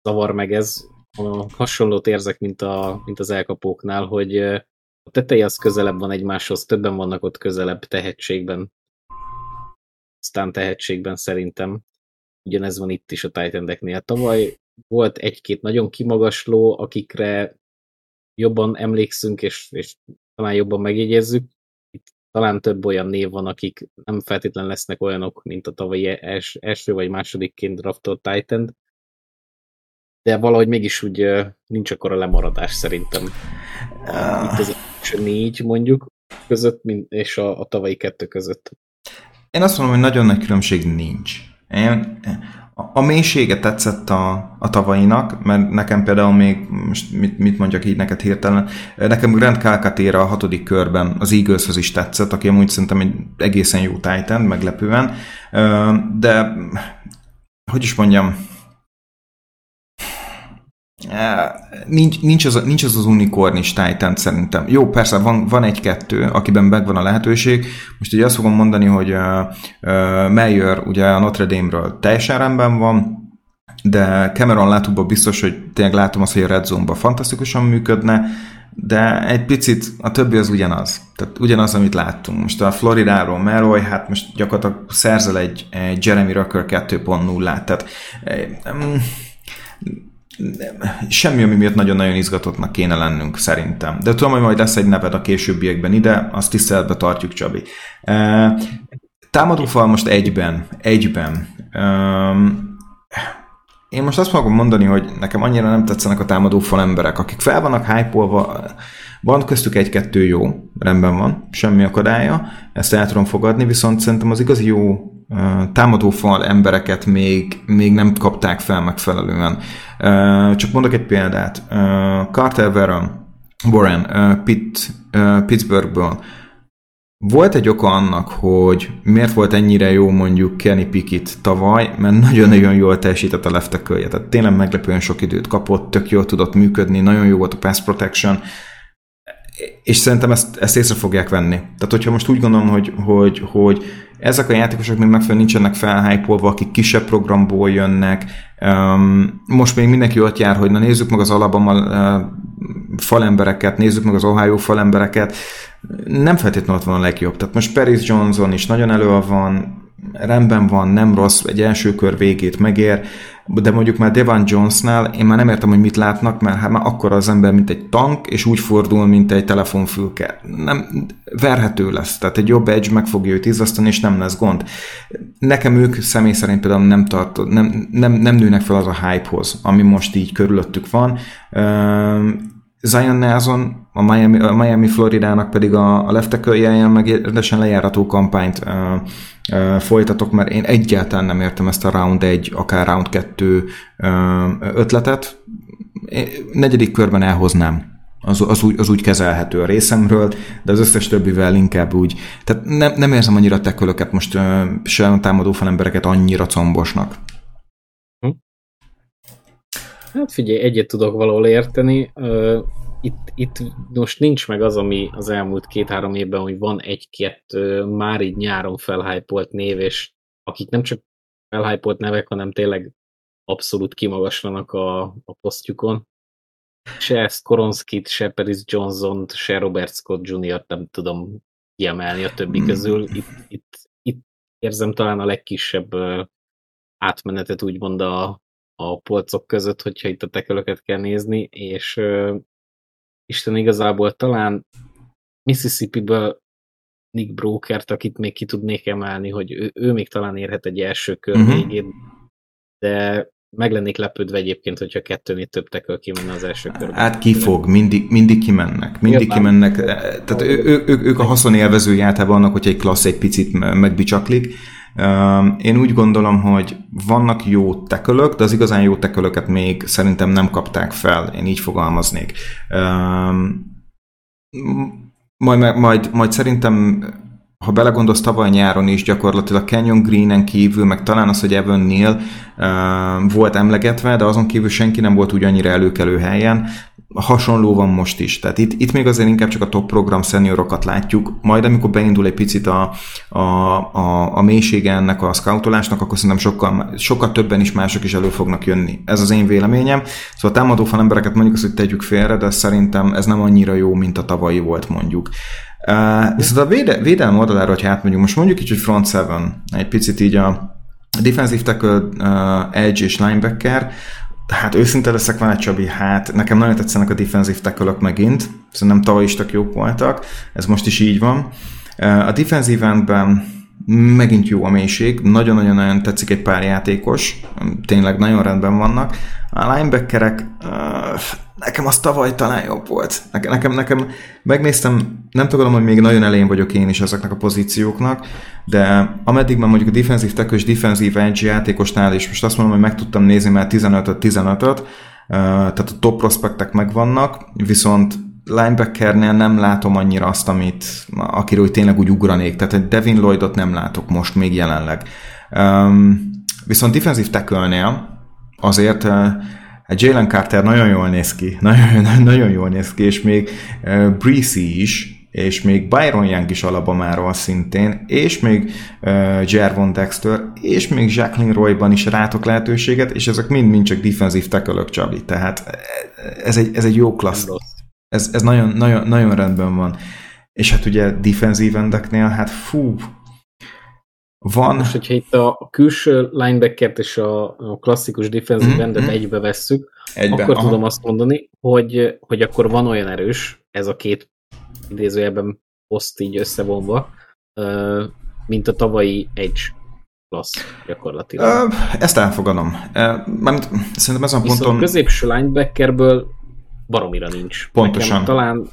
B: zavar meg ez, a hasonlót érzek, mint, a, mint az elkapóknál, hogy uh, a teteje az közelebb van egymáshoz, többen vannak ott közelebb tehetségben, aztán tehetségben szerintem. Ugyanez van itt is a titan Tavaly volt egy-két nagyon kimagasló, akikre jobban emlékszünk, és, és talán jobban megjegyezzük talán több olyan név van, akik nem feltétlen lesznek olyanok, mint a tavalyi els, első vagy másodikként draftolt titan de valahogy mégis úgy nincs akkor a lemaradás szerintem. Itt az négy mondjuk között, és a, a tavalyi kettő között.
C: Én azt mondom, hogy nagyon nagy különbség nincs. Én, a mélysége tetszett a, a tavainak, mert nekem például még, most mit, mit mondjak így neked hirtelen, nekem Grant Calcaterra a hatodik körben az eagles is tetszett, aki amúgy szerintem egy egészen jó Titan, meglepően, de hogy is mondjam, Nincs, nincs, az, nincs az az unikornis Titan szerintem. Jó, persze van, van egy-kettő, akiben megvan a lehetőség. Most ugye azt fogom mondani, hogy uh, uh, Mayer ugye a Notre Dame-ről teljesen rendben van, de Cameron látóban biztos, hogy tényleg látom azt, hogy a Red Zone-ban fantasztikusan működne, de egy picit a többi az ugyanaz. Tehát ugyanaz, amit láttunk. Most a Floridáról Meroy, hát most gyakorlatilag szerzel egy, egy Jeremy Rucker 2.0-át. Tehát um, semmi, ami miatt nagyon-nagyon izgatottnak kéne lennünk, szerintem. De tudom, hogy majd lesz egy neved a későbbiekben ide, azt tiszteletbe tartjuk, Csabi. Támadófal most egyben, egyben. Én most azt fogom mondani, hogy nekem annyira nem tetszenek a támadófal emberek, akik fel vannak hype van köztük egy-kettő jó, rendben van, semmi akadálya, ezt el tudom fogadni, viszont szerintem az igazi jó támadófal embereket még, még nem kapták fel megfelelően. Csak mondok egy példát. Carter Warren, Warren Pitt, Pittsburghből volt egy oka annak, hogy miért volt ennyire jó mondjuk Kenny Pickett tavaly, mert nagyon-nagyon jól teljesített a left Tehát tényleg meglepően sok időt kapott, tök jól tudott működni, nagyon jó volt a pass protection, és szerintem ezt, ezt észre fogják venni. Tehát, hogyha most úgy gondolom, hogy, hogy, hogy ezek a játékosok még megfelelően nincsenek felhájpolva, akik kisebb programból jönnek, most még mindenki ott jár, hogy na nézzük meg az Alabama falembereket, nézzük meg az Ohio falembereket, nem feltétlenül ott van a legjobb. Tehát most Paris Johnson is nagyon elő van, rendben van, nem rossz, egy első kör végét megér, de mondjuk már Devan Jonesnál én már nem értem, hogy mit látnak, mert hát már akkor az ember, mint egy tank, és úgy fordul, mint egy telefonfülke. Nem, verhető lesz, tehát egy jobb edge meg fogja őt izzasztani, és nem lesz gond. Nekem ők személy szerint például nem, tart, nem, nem, nem nőnek fel az a hypehoz, ami most így körülöttük van. Zion Nelson, a Miami, a Miami Floridának pedig a, a lefteköljeljen meg rendesen lejárató kampányt ö, ö, folytatok, mert én egyáltalán nem értem ezt a round 1, akár round 2 ö, ötletet. Én negyedik körben elhoznám. Az, az, úgy, az úgy kezelhető a részemről, de az összes többivel inkább úgy. Tehát nem, nem érzem annyira tekölöket most ö, se a támadó embereket annyira combosnak.
B: Hát figyelj, egyet tudok valahol érteni. Itt, itt most nincs meg az, ami az elmúlt két-három évben, hogy van egy-két már így nyáron felhájpolt név, és akik nem csak felhájpolt nevek, hanem tényleg abszolút kimagaslanak a, a posztjukon. Se Skoronskit, se Paris johnson se Robert Scott Jr. nem tudom kiemelni a többi közül. Itt, itt, itt érzem talán a legkisebb átmenetet úgymond a, a polcok között, hogyha itt a tekölöket kell nézni, és uh, Isten igazából talán Mississippi-ből Nick Brokert, akit még ki tudnék emelni, hogy ő, ő még talán érhet egy első kör uh-huh. végén, de meg lennék lepődve egyébként, hogyha kettőnél több teköl kimenne az első körben.
C: Hát ki fog, mindig, mindig kimennek. Mindig Jobban. kimennek. Tehát ő, ő, ő, ők a haszonélvezői általában annak, hogyha egy klassz egy picit megbicsaklik, én úgy gondolom, hogy vannak jó tekölök, de az igazán jó tekölöket még szerintem nem kapták fel, én így fogalmaznék. Majd, majd, majd szerintem ha belegondolsz, tavaly nyáron is gyakorlatilag Canyon Greenen kívül, meg talán az, hogy Evan Neal uh, volt emlegetve, de azon kívül senki nem volt úgy annyira előkelő helyen hasonló van most is. Tehát itt, itt még azért inkább csak a top program szeniorokat látjuk, majd amikor beindul egy picit a, a, a, a mélysége ennek a scoutolásnak, akkor szerintem sokkal, sokkal többen is mások is elő fognak jönni. Ez az én véleményem. Szóval a támadó embereket mondjuk azt, hogy tegyük félre, de szerintem ez nem annyira jó, mint a tavalyi volt mondjuk. Uh, viszont a véde, védelem oldalára, hogy átmondjuk, most mondjuk így, hogy front seven, egy picit így a defensive tackle, uh, edge és linebacker, Hát őszinte leszek vele, Csabi, hát nekem nagyon tetszenek a defensív tackle megint, szerintem tavaly is tök jók voltak, ez most is így van. A defensív endben megint jó a mélység, nagyon-nagyon-nagyon tetszik egy pár játékos, tényleg nagyon rendben vannak. A linebackerek, nekem az tavaly talán jobb volt. Nekem, nekem megnéztem, nem tudom, hogy még nagyon elején vagyok én is ezeknek a pozícióknak, de ameddig már mondjuk a defensív tackle és defensív edge játékosnál is, most azt mondom, hogy meg tudtam nézni már 15-15-öt, tehát a top prospektek megvannak, viszont linebackernél nem látom annyira azt, amit, akiről tényleg úgy ugranék. Tehát egy Devin Lloydot nem látok most még jelenleg. Um, viszont defensive tackle azért uh, Jalen Carter nagyon jól néz ki, nagyon, nagyon jól néz ki, és még uh, Breezy is, és még Byron Young is Alabamáról szintén, és még uh, Jervon Dexter, és még Jacqueline Royban is rátok lehetőséget, és ezek mind-mind csak defensív tackle Csabi, tehát ez egy, ez egy jó klassz. Ez, ez nagyon, nagyon, nagyon rendben van. És hát ugye defensív endeknél, hát fú, van...
B: Most, hogyha itt a külső linebackert és a, a klasszikus defensív mm-hmm. endet egybe vesszük, egybe, akkor aha. tudom azt mondani, hogy, hogy akkor van olyan erős, ez a két idézőjelben poszt így összevonva, mint a tavalyi Edge klassz gyakorlatilag.
C: Ezt elfogadom. Mármint, szerintem ezen a ponton...
B: középső linebackerből baromira nincs.
C: Pontosan. Nekem
B: talán,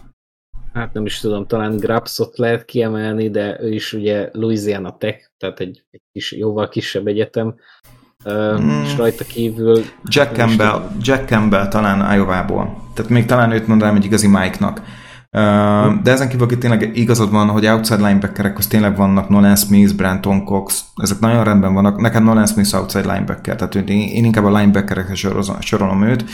B: hát nem is tudom, talán Grapsot lehet kiemelni, de ő is ugye Louisiana Tech, tehát egy, egy kis, jóval kisebb egyetem, mm. és rajta kívül...
C: Jack Campbell, Jack Campbell talán Iowa-ból. Tehát még talán őt mondanám egy igazi Mike-nak. De ezen kívül, aki tényleg igazad van, hogy outside linebackerek, az tényleg vannak Nolan Smith, Brandon Cox, ezek nagyon rendben vannak. Nekem Nolan Smith outside linebacker, tehát én, én inkább a linebackerekre sorolom őt.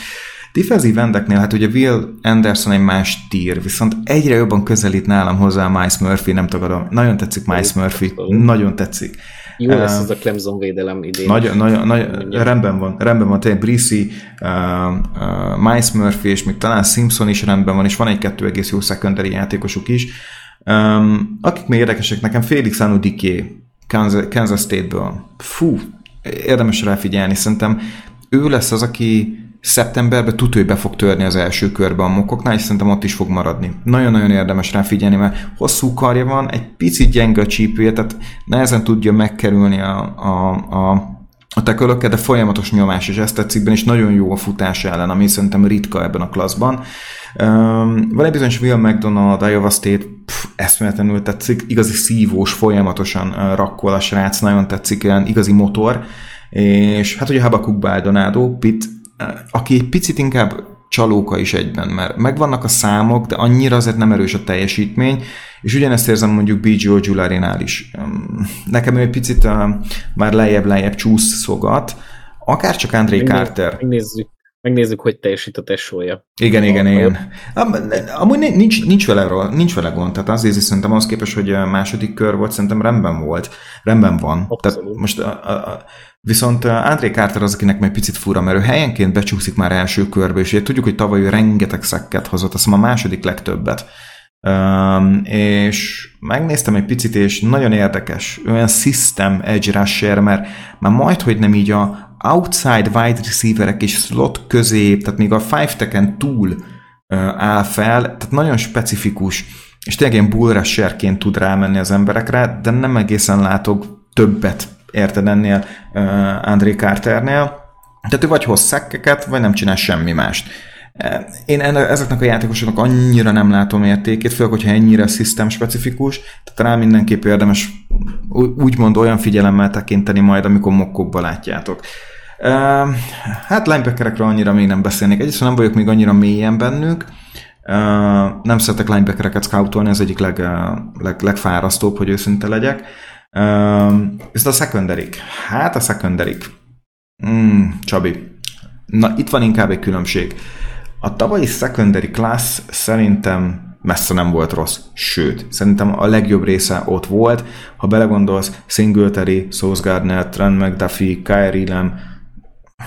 C: Defensív endeknél, hát ugye Will Anderson egy más tír, viszont egyre jobban közelít nálam hozzá Miles Murphy, nem tagadom. Nagyon tetszik Miles Murphy, nagyon tetszik.
B: Jó lesz ez a Clemson védelem idén.
C: Nagyon, nagyon, nagyon rendben van, rendben van, tényleg Brissy, uh, uh, Miles Murphy, és még talán Simpson is rendben van, és van egész jó secondary játékosuk is. Um, akik még érdekesek, nekem Félix Anudiké, Kansas, Kansas State-ből. Fú, érdemes rá figyelni, szerintem ő lesz az, aki szeptemberben tudja, hogy be fog törni az első körbe a mokoknál, és szerintem ott is fog maradni. Nagyon-nagyon érdemes rá figyelni, mert hosszú karja van, egy picit gyenge a csípője, tehát nehezen tudja megkerülni a, a, a a tekölökkel, de folyamatos nyomás, és ezt tetszik benne, és nagyon jó a futás ellen, ami szerintem ritka ebben a klasszban. Um, van egy bizonyos Will McDonald, Iowa State, pff, eszméletlenül tetszik, igazi szívós, folyamatosan uh, rakkol a srác, nagyon tetszik, olyan igazi motor, és hát ugye Habakuk Baldonado, Pitt aki egy picit inkább csalóka is egyben, mert megvannak a számok, de annyira azért nem erős a teljesítmény, és ugyanezt érzem mondjuk BGO Giularinál is. Nekem ő egy picit uh, már lejjebb-lejjebb csúszogat, akár csak André Carter.
B: Megnézzük, megnézzük, hogy teljesít a tesója.
C: Igen, igen, igen. Amúgy nincs, nincs, vele, nincs vele gond, tehát azért szerintem az képes, hogy a második kör volt, szerintem rendben volt, rendben van. Abszolút. Tehát most a, a, Viszont André Carter az, akinek meg picit fura, mert ő helyenként becsúszik már első körbe, és ugye tudjuk, hogy tavaly ő rengeteg szekket hozott, azt a második legtöbbet. Um, és megnéztem egy picit, és nagyon érdekes, olyan system edge rusher, mert már majd, hogy nem így a outside wide receiverek és slot közé, tehát még a five teken túl áll fel, tehát nagyon specifikus, és tényleg ilyen bull rusherként tud rámenni az emberekre, de nem egészen látok többet érted ennél uh, André Carternél. Tehát ő vagy hoz szekkeket, vagy nem csinál semmi mást. Én ezeknek a játékosoknak annyira nem látom értékét, főleg, hogyha ennyire system specifikus, tehát talán mindenképp érdemes úgymond olyan figyelemmel tekinteni majd, amikor mokkokba látjátok. Hát linebackerekről annyira még nem beszélnék. Egyrészt nem vagyok még annyira mélyen bennük, nem szeretek linebackereket scoutolni, ez egyik leg, leg, legfárasztóbb, hogy őszinte legyek. Ez a secondary Hát a secondary Mm, Csabi. Na, itt van inkább egy különbség. A tavalyi secondary class szerintem messze nem volt rossz. Sőt, szerintem a legjobb része ott volt. Ha belegondolsz, Singletary, Sauce Gardner, Trent McDuffie, Kyrie Lem,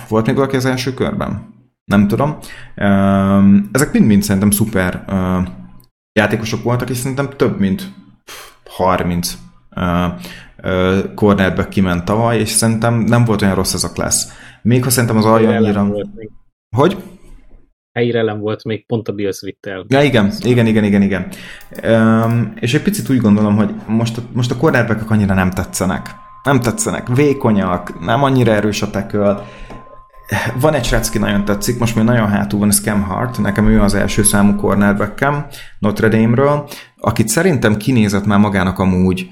C: volt még valaki az első körben? Nem tudom. Ezek mind-mind szerintem szuper játékosok voltak, és szerintem több mint 30 cornerback kiment tavaly, és szerintem nem volt olyan rossz ez a class. Még ha szerintem az alja annyira... Hogy?
B: helyre volt, még pont a Bills vitt el.
C: Ja, igen, igen, igen, igen, igen. Um, és egy picit úgy gondolom, hogy most, most a cornerback annyira nem tetszenek. Nem tetszenek, vékonyak, nem annyira erős a tackle. Van egy srác, ki nagyon tetszik, most még nagyon hátul van Scam Hart, nekem ő az első számú cornerbackem Notre Dame-ről, akit szerintem kinézett már magának amúgy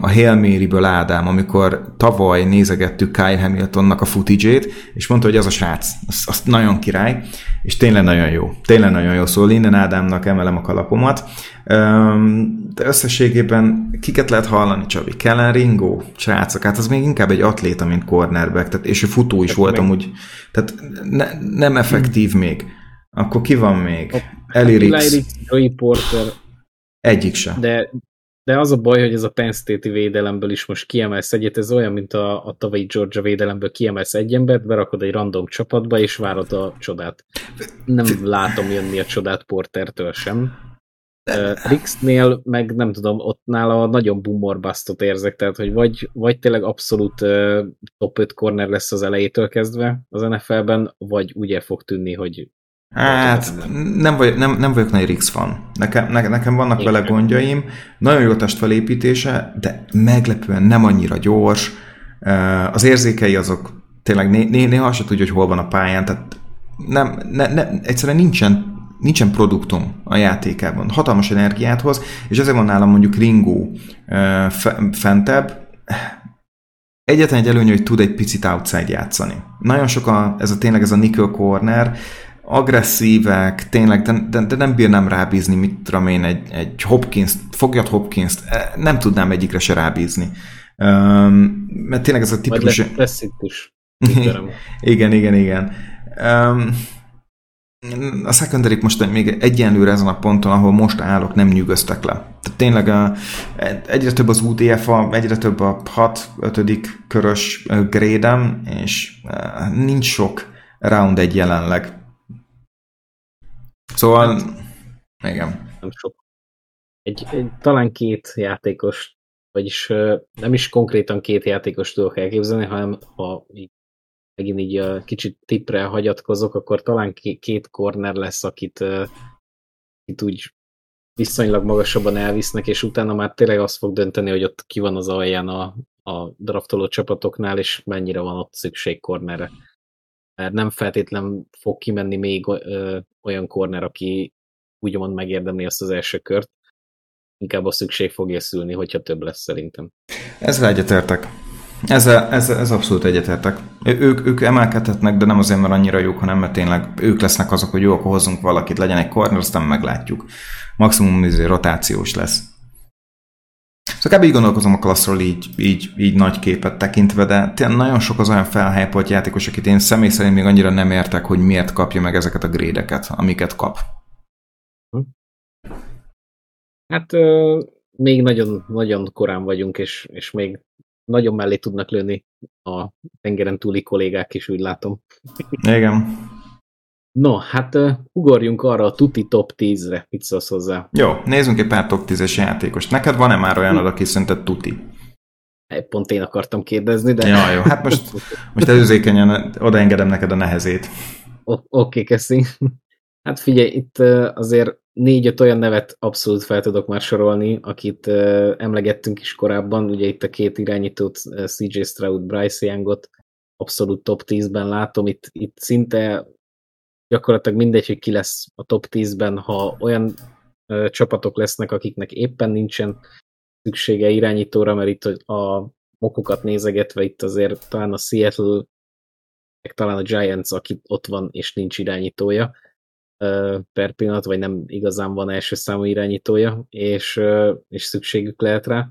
C: a Hail Mary-ből Ádám, amikor tavaly nézegettük Kyle Hamiltonnak a footage és mondta, hogy az a srác, az, az nagyon király, és tényleg nagyon jó. Tényleg nagyon jó, szóval innen Ádámnak emelem a kalapomat. De összességében kiket lehet hallani, Csabi? Kellen Ringo, srácok, hát az még inkább egy atléta, mint cornerback, tehát, és ő futó is volt amúgy, tehát ne, nem effektív még. Akkor ki van még?
B: Eli Rix. Porter.
C: Egyik sem.
B: De de az a baj, hogy ez a Penn State-i védelemből is most kiemelsz egyet, ez olyan, mint a, a tavalyi Georgia védelemből kiemelsz egy embert, berakod egy random csapatba, és várod a csodát. Nem látom jönni a csodát Portertől sem. Uh, Rixnél meg nem tudom, ott nála nagyon bumorbasztot érzek, tehát hogy vagy, vagy tényleg abszolút uh, top 5 corner lesz az elejétől kezdve az NFL-ben, vagy ugye fog tűnni, hogy
C: Hát nem, vagy, nem, nem vagyok nagy Rix fan. Nekem, ne, nekem vannak Én vele gondjaim. Nagyon jó testfelépítése, de meglepően nem annyira gyors. Az érzékei azok tényleg né, né, néha azt tudja, hogy hol van a pályán, tehát nem, ne, ne, egyszerűen nincsen, nincsen produktum a játékában. Hatalmas energiát hoz, és ezért van nálam mondjuk Ringo fentebb, Egyetlen egy előny, hogy tud egy picit outside játszani. Nagyon sok a, ez a tényleg ez a nickel corner, agresszívek, tényleg, de, de, de nem bírnám rábízni, mit tudom én, egy, egy Hopkins, fogjad Hopkins, e, nem tudnám egyikre se rábízni. Um, mert tényleg ez a típus...
B: Vagy lesz itt is.
C: igen, igen, igen. Um, a secondary most még egyenlőre ezen a ponton, ahol most állok, nem nyűgöztek le. Tehát tényleg a, egyre több az UDF, a, egyre több a 6-5. körös grédem, és nincs sok round egy jelenleg. Szóval, igen.
B: Nem sok. Egy, egy, talán két játékos, vagyis nem is konkrétan két játékos tudok elképzelni, hanem ha megint így a kicsit tipre hagyatkozok, akkor talán két corner lesz, akit, akit úgy viszonylag magasabban elvisznek, és utána már tényleg azt fog dönteni, hogy ott ki van az alján a, a draftoló csapatoknál, és mennyire van ott szükség cornerre mert nem feltétlen fog kimenni még olyan corner, aki úgymond megérdemli azt az első kört. Inkább a szükség fogja szülni, hogyha több lesz szerintem.
C: Ezzel egyetértek. Ezzel, ez, ez abszolút egyetértek. Ők, ők emelkedhetnek, de nem azért, mert annyira jók, hanem mert tényleg ők lesznek azok, hogy jó, akkor hozzunk valakit, legyen egy corner, aztán meglátjuk. Maximum izé rotációs lesz. Szóval kb. így gondolkozom a klasszról így, így, így nagy képet tekintve, de tényleg nagyon sok az olyan felhájpolt játékos, akit én személy szerint még annyira nem értek, hogy miért kapja meg ezeket a grédeket, amiket kap.
B: Hát euh, még nagyon, nagyon korán vagyunk, és, és még nagyon mellé tudnak lőni a tengeren túli kollégák is, úgy látom.
C: Igen.
B: No, hát ugorjunk arra a tuti top 10-re. Mit szólsz hozzá?
C: Jó, nézzünk egy pár top 10-es játékost. Neked van-e már olyanod, aki szerinted tuti?
B: Pont én akartam kérdezni, de...
C: Ja, jó, hát most, most előzékenyen odaengedem neked a nehezét.
B: Oké, okay, köszi. Hát figyelj, itt azért négy-öt olyan nevet abszolút fel tudok már sorolni, akit emlegettünk is korábban, ugye itt a két irányítót, CJ Stroud, Bryce Youngot abszolút top 10-ben látom, itt, itt szinte gyakorlatilag mindegy, hogy ki lesz a top 10-ben, ha olyan ö, csapatok lesznek, akiknek éppen nincsen szüksége irányítóra, mert itt a mokokat nézegetve itt azért talán a Seattle, meg talán a Giants, aki ott van és nincs irányítója ö, per pillanat, vagy nem igazán van első számú irányítója, és, ö, és szükségük lehet rá.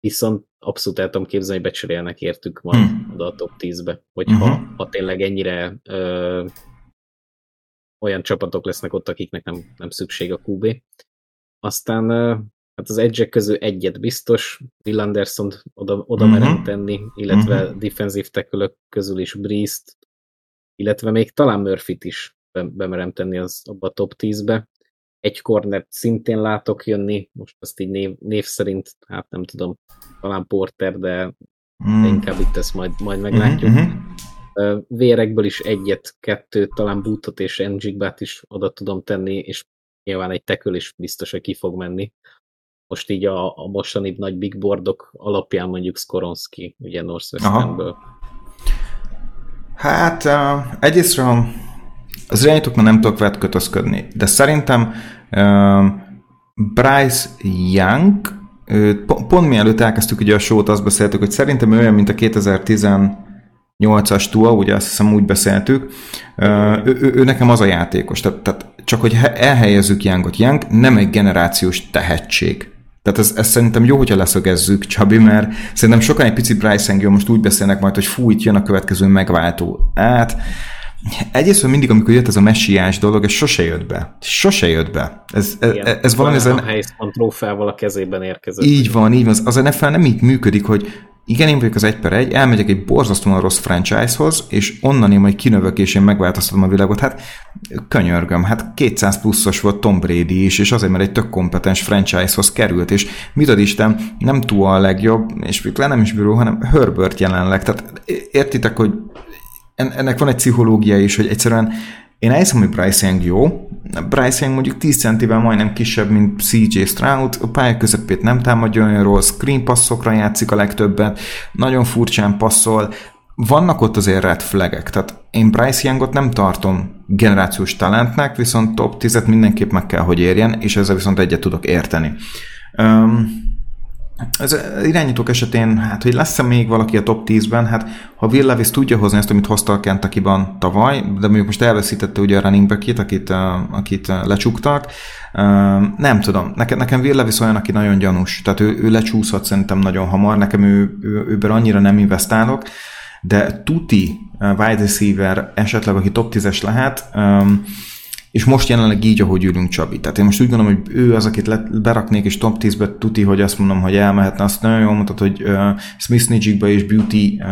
B: Viszont abszolút el tudom képzelni, hogy becserélnek értük majd hmm. oda a top 10-be, hogyha uh-huh. ha tényleg ennyire ö, olyan csapatok lesznek ott, akiknek nem, nem szükség a QB. Aztán hát az edge közül egyet biztos, Will Anderson oda, oda uh-huh. merem tenni, illetve uh-huh. defensive tackle közül is Breeze-t, illetve még talán Murphy-t is be, bemerem tenni az, abba a top 10-be. Egy cornert szintén látok jönni, most azt így név, név szerint, hát nem tudom, talán Porter, de, uh-huh. de inkább itt ezt majd, majd meglátjuk. Uh-huh. Vérekből is egyet, kettőt, talán bútot és Njigbát is oda tudom tenni, és nyilván egy tekül is biztos, hogy ki fog menni. Most így a, a mostani nagy big boardok alapján mondjuk Skoronski, ugye Northwesternből.
C: Hát uh, egyrésztről az irányítóknak nem tudok vett kötözködni, de szerintem uh, Bryce Young, uh, pont mielőtt elkezdtük ugye a sót, azt beszéltük, hogy szerintem olyan, mint a 2018-as Tua, ugye azt hiszem úgy beszéltük, ő, ő, ő nekem az a játékos, tehát, tehát csak hogy elhelyezzük Youngot. Young nem egy generációs tehetség. Tehát ez, ez szerintem jó, hogyha leszögezzük, Csabi, mert szerintem sokan egy picit Bryce Young most úgy beszélnek majd, hogy fú, itt jön a következő megváltó. Hát egyrészt mindig, amikor jött ez a messiás dolog, ez sose jött be. Sose jött be. Ez, ez, ez, ez valami...
B: Ez a helyszpont trófával a kezében érkezett.
C: Így van, így van. Az, az NFL nem így működik, hogy igen, én vagyok az egy per egy, elmegyek egy borzasztóan rossz franchise-hoz, és onnan én majd kinövök, és én megváltoztatom a világot. Hát könyörgöm, hát 200 pluszos volt Tom Brady is, és azért, mert egy tök kompetens franchise-hoz került, és mit ad Isten, nem túl a legjobb, és még le nem is bíró, hanem Herbert jelenleg. Tehát értitek, hogy ennek van egy pszichológia is, hogy egyszerűen én elhiszem, hogy Bryce Young jó. Bryce Young mondjuk 10 centivel majdnem kisebb, mint CJ Stroud, a pálya közepét nem támadja olyan rossz, screen passzokra játszik a legtöbbet, nagyon furcsán passzol, vannak ott azért red flagek, tehát én Bryce Youngot nem tartom generációs talentnek, viszont top 10-et mindenképp meg kell, hogy érjen, és ezzel viszont egyet tudok érteni. Um, ez irányítók esetén, hát hogy lesz-e még valaki a top 10-ben, hát ha Will Levis tudja hozni ezt, amit hozta a Kentucky-ban tavaly, de mondjuk most elveszítette ugye a running back akit, akit lecsuktak, nem tudom, nekem, nekem Will Levis olyan, aki nagyon gyanús, tehát ő, ő lecsúszhat szerintem nagyon hamar, nekem ő, ő, őben annyira nem investálok, de tuti wide receiver esetleg, aki top 10-es lehet, és most jelenleg így, ahogy ülünk Csabi. Tehát én most úgy gondolom, hogy ő az, akit le, beraknék, és top 10-be tuti, hogy azt mondom, hogy elmehetne. Azt nagyon jól mondtad, hogy uh, Smith Nijigba és Beauty uh,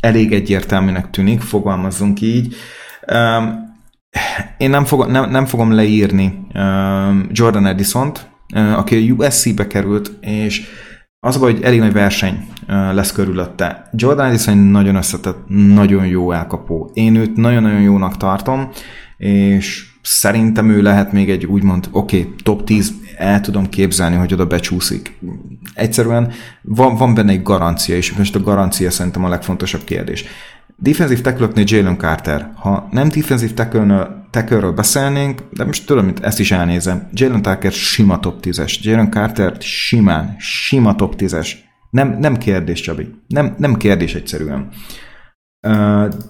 C: elég egyértelműnek tűnik, fogalmazzunk így. Um, én nem, fog, nem, nem fogom leírni um, Jordan Edison-t, uh, aki a USC-be került, és az a baj, hogy elég nagy verseny lesz körülötte. Jordan Edison nagyon összetett, nagyon jó elkapó. Én őt nagyon-nagyon jónak tartom, és szerintem ő lehet még egy úgymond, oké, okay, top 10, el tudom képzelni, hogy oda becsúszik. Egyszerűen van, van benne egy garancia, és most a garancia szerintem a legfontosabb kérdés. Defensive tackle Jalen Carter. Ha nem defensive tackle beszélnénk, de most tudom, mint ezt is elnézem. Jalen Carter sima top 10-es. Jalen Carter simán, sima top 10-es. Nem, nem kérdés, Csabi. Nem, nem kérdés egyszerűen. Uh,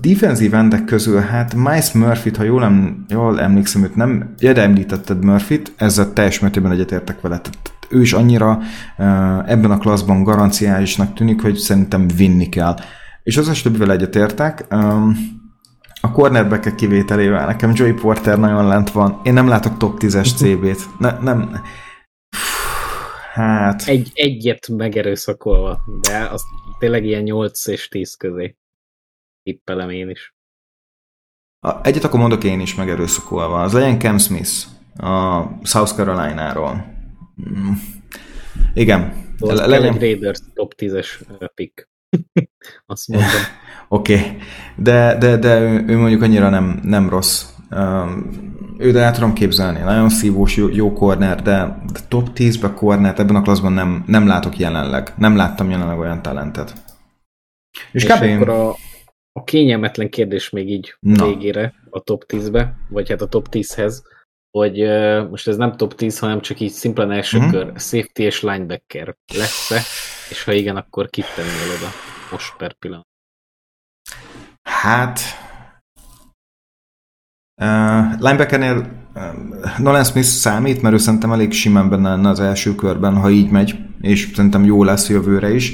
C: defensív endek közül, hát Miles Murphy-t, ha jól, em, jól emlékszem, őt nem, ja, de említetted Murphy-t, ezzel teljes mértékben egyetértek vele. Tehát ő is annyira uh, ebben a klaszban garanciálisnak tűnik, hogy szerintem vinni kell. És az többivel egyetértek. Um, a cornerback kivételével nekem Joey Porter nagyon lent van. Én nem látok top 10-es CB-t. Ne, nem.
B: Hát... Egy, egyet megerőszakolva, de az tényleg ilyen 8 és 10 közé tippelem én is.
C: A, egyet akkor mondok én is megerőszakolva. Az legyen Cam Smith a South Carolina-ról. Mm. Igen.
B: Le, legyen... egy Raiders top 10-es pick. Azt mondom.
C: Oké, okay. de, de, de ő, ő mondjuk annyira nem, nem rossz. Um, ő de el tudom képzelni, nagyon szívós, jó, jó corner, de, de top 10-be cornert ebben a klaszban nem, nem látok jelenleg. Nem láttam jelenleg olyan talentet.
B: És, és kb. akkor a, a kényelmetlen kérdés még így Na. végére a top 10-be, vagy hát a top 10-hez, hogy uh, most ez nem top 10, hanem csak így szimplán első mm-hmm. kör, safety és linebacker lesz-e, és ha igen, akkor kit tennél oda most per pillanat?
C: Hát, uh, linebackernél uh, Nolan Smith számít, mert ő szerintem elég simán benne lenne az első körben, ha így megy, és szerintem jó lesz jövőre is.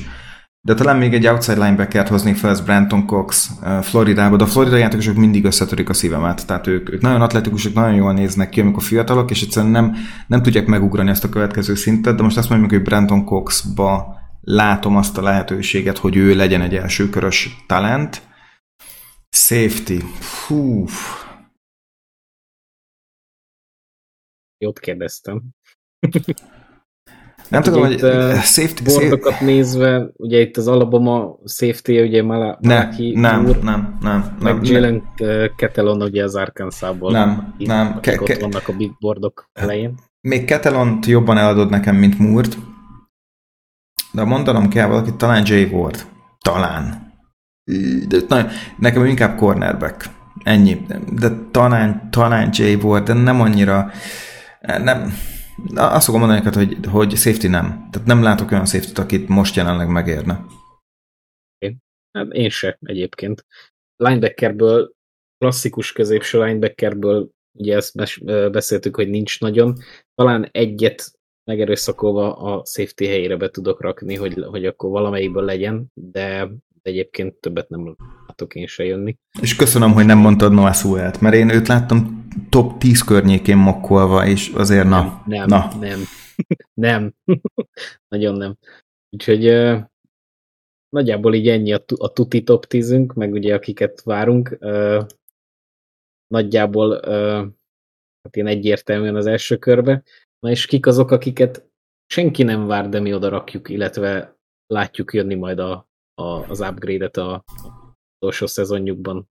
C: De talán még egy outside linebackert hoznék fel, ez Brandon Cox Floridába, de a Florida játékosok mindig összetörik a szívemet. Tehát ők, ők nagyon atletikusok, nagyon jól néznek ki, amikor fiatalok, és egyszerűen nem, nem tudják megugrani ezt a következő szintet, de most azt mondjuk, hogy Brandon Coxba látom azt a lehetőséget, hogy ő legyen egy elsőkörös talent. Safety. Hú.
B: Jót kérdeztem.
C: Nem tudom, hogy
B: itt, eh,
C: safety...
B: Bordokat
C: safety
B: nézve, ugye itt az Alabama safety ugye Mala,
C: ne,
B: Malaki
C: nem,
B: úr,
C: nem, nem,
B: meg
C: nem,
B: Jalen eh, Ketelon ugye az Arkansasból.
C: Nem,
B: akik-
C: nem, ke-
B: ott
C: ke-
B: vannak a big boardok elején.
C: Még Ketelont jobban eladod nekem, mint Moore-t. De mondanom kell valakit, talán Jay Ward. Talán. De nagyon, nekem inkább cornerback. Ennyi. De talán, talán Jay Ward, de nem annyira... Nem, azt fogom mondani neked, hogy, hogy safety nem. Tehát nem látok olyan safety akit most jelenleg megérne.
B: Hát én se egyébként. Linebackerből, klasszikus középső linebackerből, ugye ezt beszéltük, hogy nincs nagyon. Talán egyet megerőszakolva a safety helyére be tudok rakni, hogy, hogy akkor valamelyikből legyen, de egyébként többet nem látok én se jönni.
C: És köszönöm, hogy nem mondtad Noah Sewell-t, mert én őt láttam top 10 környékén mokkolva, és azért na,
B: nem,
C: na.
B: nem, nem. Nagyon nem. Úgyhogy ö, nagyjából így ennyi a, a tuti top 10 meg ugye akiket várunk. Ö, nagyjából ö, hát én egyértelműen az első körbe. Na és kik azok, akiket senki nem vár, de mi oda rakjuk, illetve látjuk jönni majd a, a, az upgrade-et a, a utolsó szezonjukban.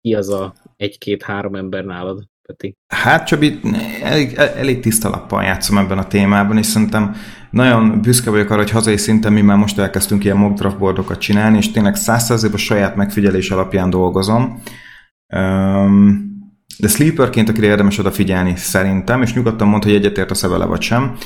B: Ki az a egy-két-három ember nálad, Peti?
C: Hát Csabi, elég, elég tiszta lappal játszom ebben a témában, és szerintem nagyon büszke vagyok arra, hogy hazai szinten mi már most elkezdtünk ilyen mock draft boardokat csinálni, és tényleg százszerzőbb a saját megfigyelés alapján dolgozom. Um, de sleeperként, akire érdemes odafigyelni szerintem, és nyugodtan mond, hogy egyetért a vele vagy sem.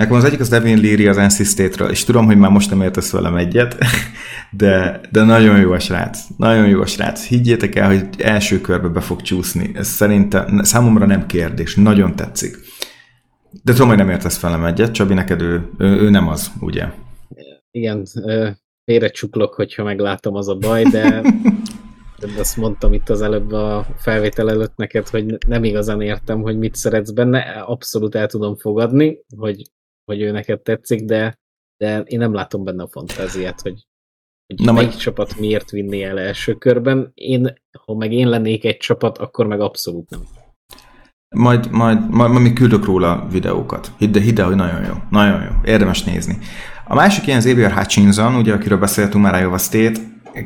C: Nekem az egyik az Devin Leary az NC State-ről, és tudom, hogy már most nem értesz velem egyet, de, de nagyon jó a srác. Nagyon jó a srác. Higgyétek el, hogy első körbe be fog csúszni. Ez szerintem számomra nem kérdés. Nagyon tetszik. De tudom, hogy nem értesz velem egyet, Csabi, neked ő, ő, ő nem az, ugye?
B: Igen, félre csuklok, hogyha meglátom az a baj, de, de azt mondtam itt az előbb a felvétel előtt neked, hogy nem igazán értem, hogy mit szeretsz benne. Abszolút el tudom fogadni, hogy, hogy ő neked tetszik, de, de én nem látom benne a fantáziát, hogy, hogy
C: Na
B: melyik
C: majd-
B: csapat miért vinné el első körben. Én, ha meg én lennék egy csapat, akkor meg abszolút nem.
C: Majd, majd, majd, majd még küldök róla videókat. Hidd, hidd el, hogy nagyon jó. Nagyon jó. Érdemes nézni. A másik ilyen Xavier Hutchinson, ugye, akiről beszéltünk már Iowa State,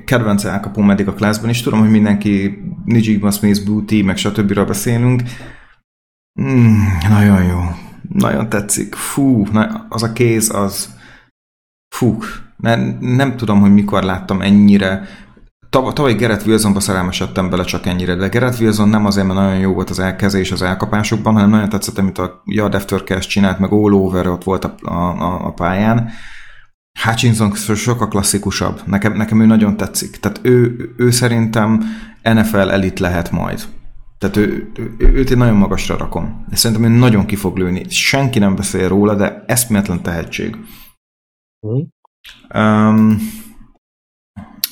C: kedvenc elkapom eddig a classban is. Tudom, hogy mindenki Nijigma Smith, Booty, meg stb. beszélünk. Mm, nagyon jó. Nagyon tetszik. Fú, az a kéz, az... Fú, nem, nem tudom, hogy mikor láttam ennyire Tav- tavaly Gerett Wilsonba szerelmesedtem bele csak ennyire, de Gerett Wilson nem azért, mert nagyon jó volt az elkezés az elkapásokban, hanem nagyon tetszett, amit a Yard After Cash csinált, meg all over ott volt a, a, a pályán. Hutchinson sokkal klasszikusabb. Nekem, nekem ő nagyon tetszik. Tehát ő, ő szerintem NFL elit lehet majd. Tehát ő, ő, őt én nagyon magasra rakom. És szerintem ő nagyon ki fog lőni. Senki nem beszél róla, de eszméletlen tehetség.
B: Hm?
C: Um,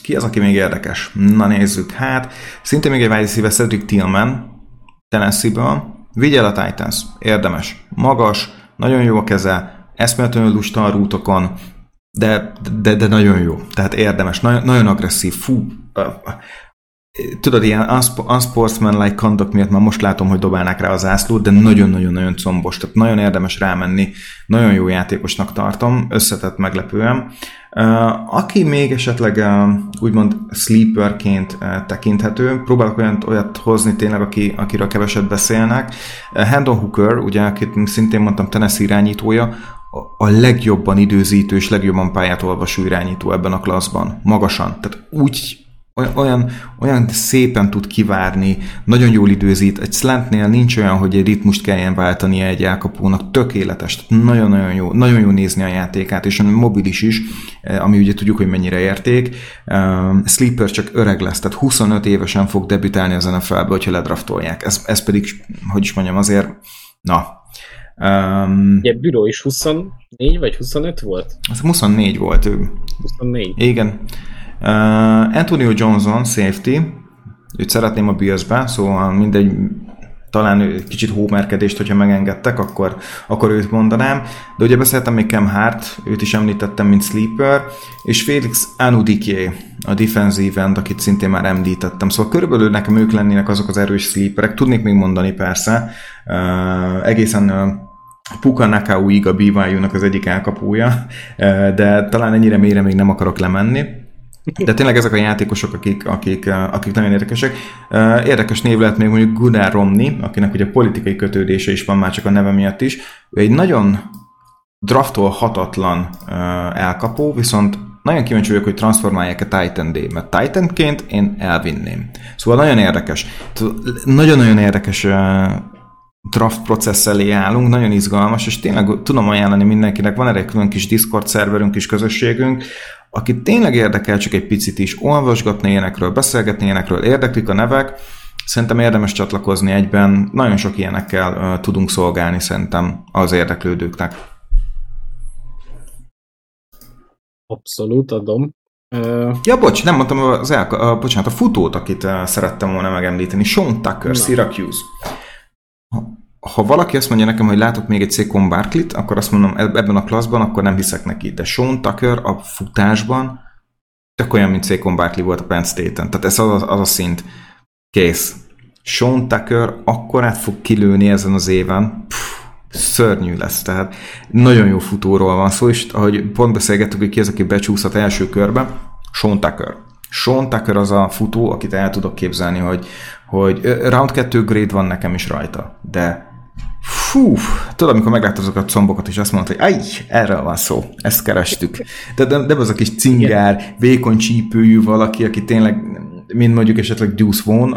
C: ki az, aki még érdekes? Na nézzük. Hát, szinte még egy wide receiver Cedric Tillman, Tennessee-ből. Vigyel a Titans. Érdemes. Magas, nagyon jó a keze, eszméletlenül lusta a rútokon, de, de, de nagyon jó. Tehát érdemes. Nagyon, nagyon agresszív. Fú. Tudod, ilyen unsp- unsportsmanlike conduct miatt már most látom, hogy dobálnák rá az ászlót, de nagyon-nagyon-nagyon combos. Tehát nagyon érdemes rámenni. Nagyon jó játékosnak tartom. Összetett meglepően. Aki még esetleg úgymond sleeperként tekinthető, próbálok olyat, olyat hozni tényleg, aki, akiről keveset beszélnek. Hendon Hooker, ugye, akit szintén mondtam, Tennessee irányítója, a legjobban időzítő és legjobban pályát olvasó irányító ebben a klasszban. Magasan. Tehát úgy olyan- olyan, szépen tud kivárni, nagyon jól időzít. Egy slantnél nincs olyan, hogy egy ritmust kelljen váltania egy elkapónak, tökéletes, nagyon-nagyon jó, nagyon jó nézni a játékát, és mobilis is, eh, ami ugye tudjuk, hogy mennyire érték. Um, Sleeper csak öreg lesz, tehát 25 évesen fog debütálni az NFL-be, hogyha ledraftolják. Ez, ez pedig, hogy is mondjam, azért, na, um,
B: Ugye Büró is 24 vagy 25 volt?
C: az 24 volt ő.
B: 24.
C: Igen. Uh, Antonio Johnson, safety, őt szeretném a Bills-be, szóval mindegy, talán kicsit hómerkedést, hogyha megengedtek, akkor, akkor őt mondanám. De ugye beszéltem még Cam Hart, őt is említettem, mint sleeper, és Felix Anudike, a defensive end, akit szintén már említettem. Szóval körülbelül nekem ők lennének azok az erős sleeperek. Tudnék még mondani persze, uh, egészen uh, Puka Nakauig a BYU-nak az egyik elkapója, de talán ennyire mélyre még nem akarok lemenni. De tényleg ezek a játékosok, akik, akik, akik nagyon érdekesek. Érdekes név lehet még mondjuk Gunnar Romney, akinek ugye politikai kötődése is van már csak a neve miatt is. Ő egy nagyon draftolhatatlan elkapó, viszont nagyon kíváncsi vagyok, hogy transformálják-e Titan D, mert Titanként én elvinném. Szóval nagyon érdekes. Nagyon-nagyon érdekes draft processz elé állunk, nagyon izgalmas, és tényleg tudom ajánlani mindenkinek, van erre egy külön kis Discord szerverünk, kis közösségünk, aki tényleg érdekel csak egy picit is olvasgatni ilyenekről, beszélgetni ilyenekről, érdeklik a nevek, szerintem érdemes csatlakozni egyben, nagyon sok ilyenekkel uh, tudunk szolgálni szerintem az érdeklődőknek.
B: Abszolút adom.
C: Uh... Ja, bocs, nem mondtam az el, uh, bocsánat, a futót, akit uh, szerettem volna megemlíteni, Sean Tucker, Na. Syracuse. Ha, valaki azt mondja nekem, hogy látok még egy Saquon Barkley-t, akkor azt mondom, ebben a klaszban, akkor nem hiszek neki. De Sean Tucker a futásban tök olyan, mint Saquon Barkley volt a Penn State-en. Tehát ez az, az a szint. Kész. Sean Tucker akkor át fog kilőni ezen az éven. Puh, szörnyű lesz, tehát nagyon jó futóról van szó, és ahogy pont beszélgettük, hogy ki az, aki becsúszhat első körbe, Sean Tucker. Sean Tucker az a futó, akit el tudok képzelni, hogy, hogy round 2 grade van nekem is rajta, de fú, tudod, amikor meglátod azokat a combokat, és azt mondod, hogy aj, erről van szó, ezt kerestük. De, de, de az a kis cingár, vékony csípőjű valaki, aki tényleg, mint mondjuk esetleg Deuce Vaughn,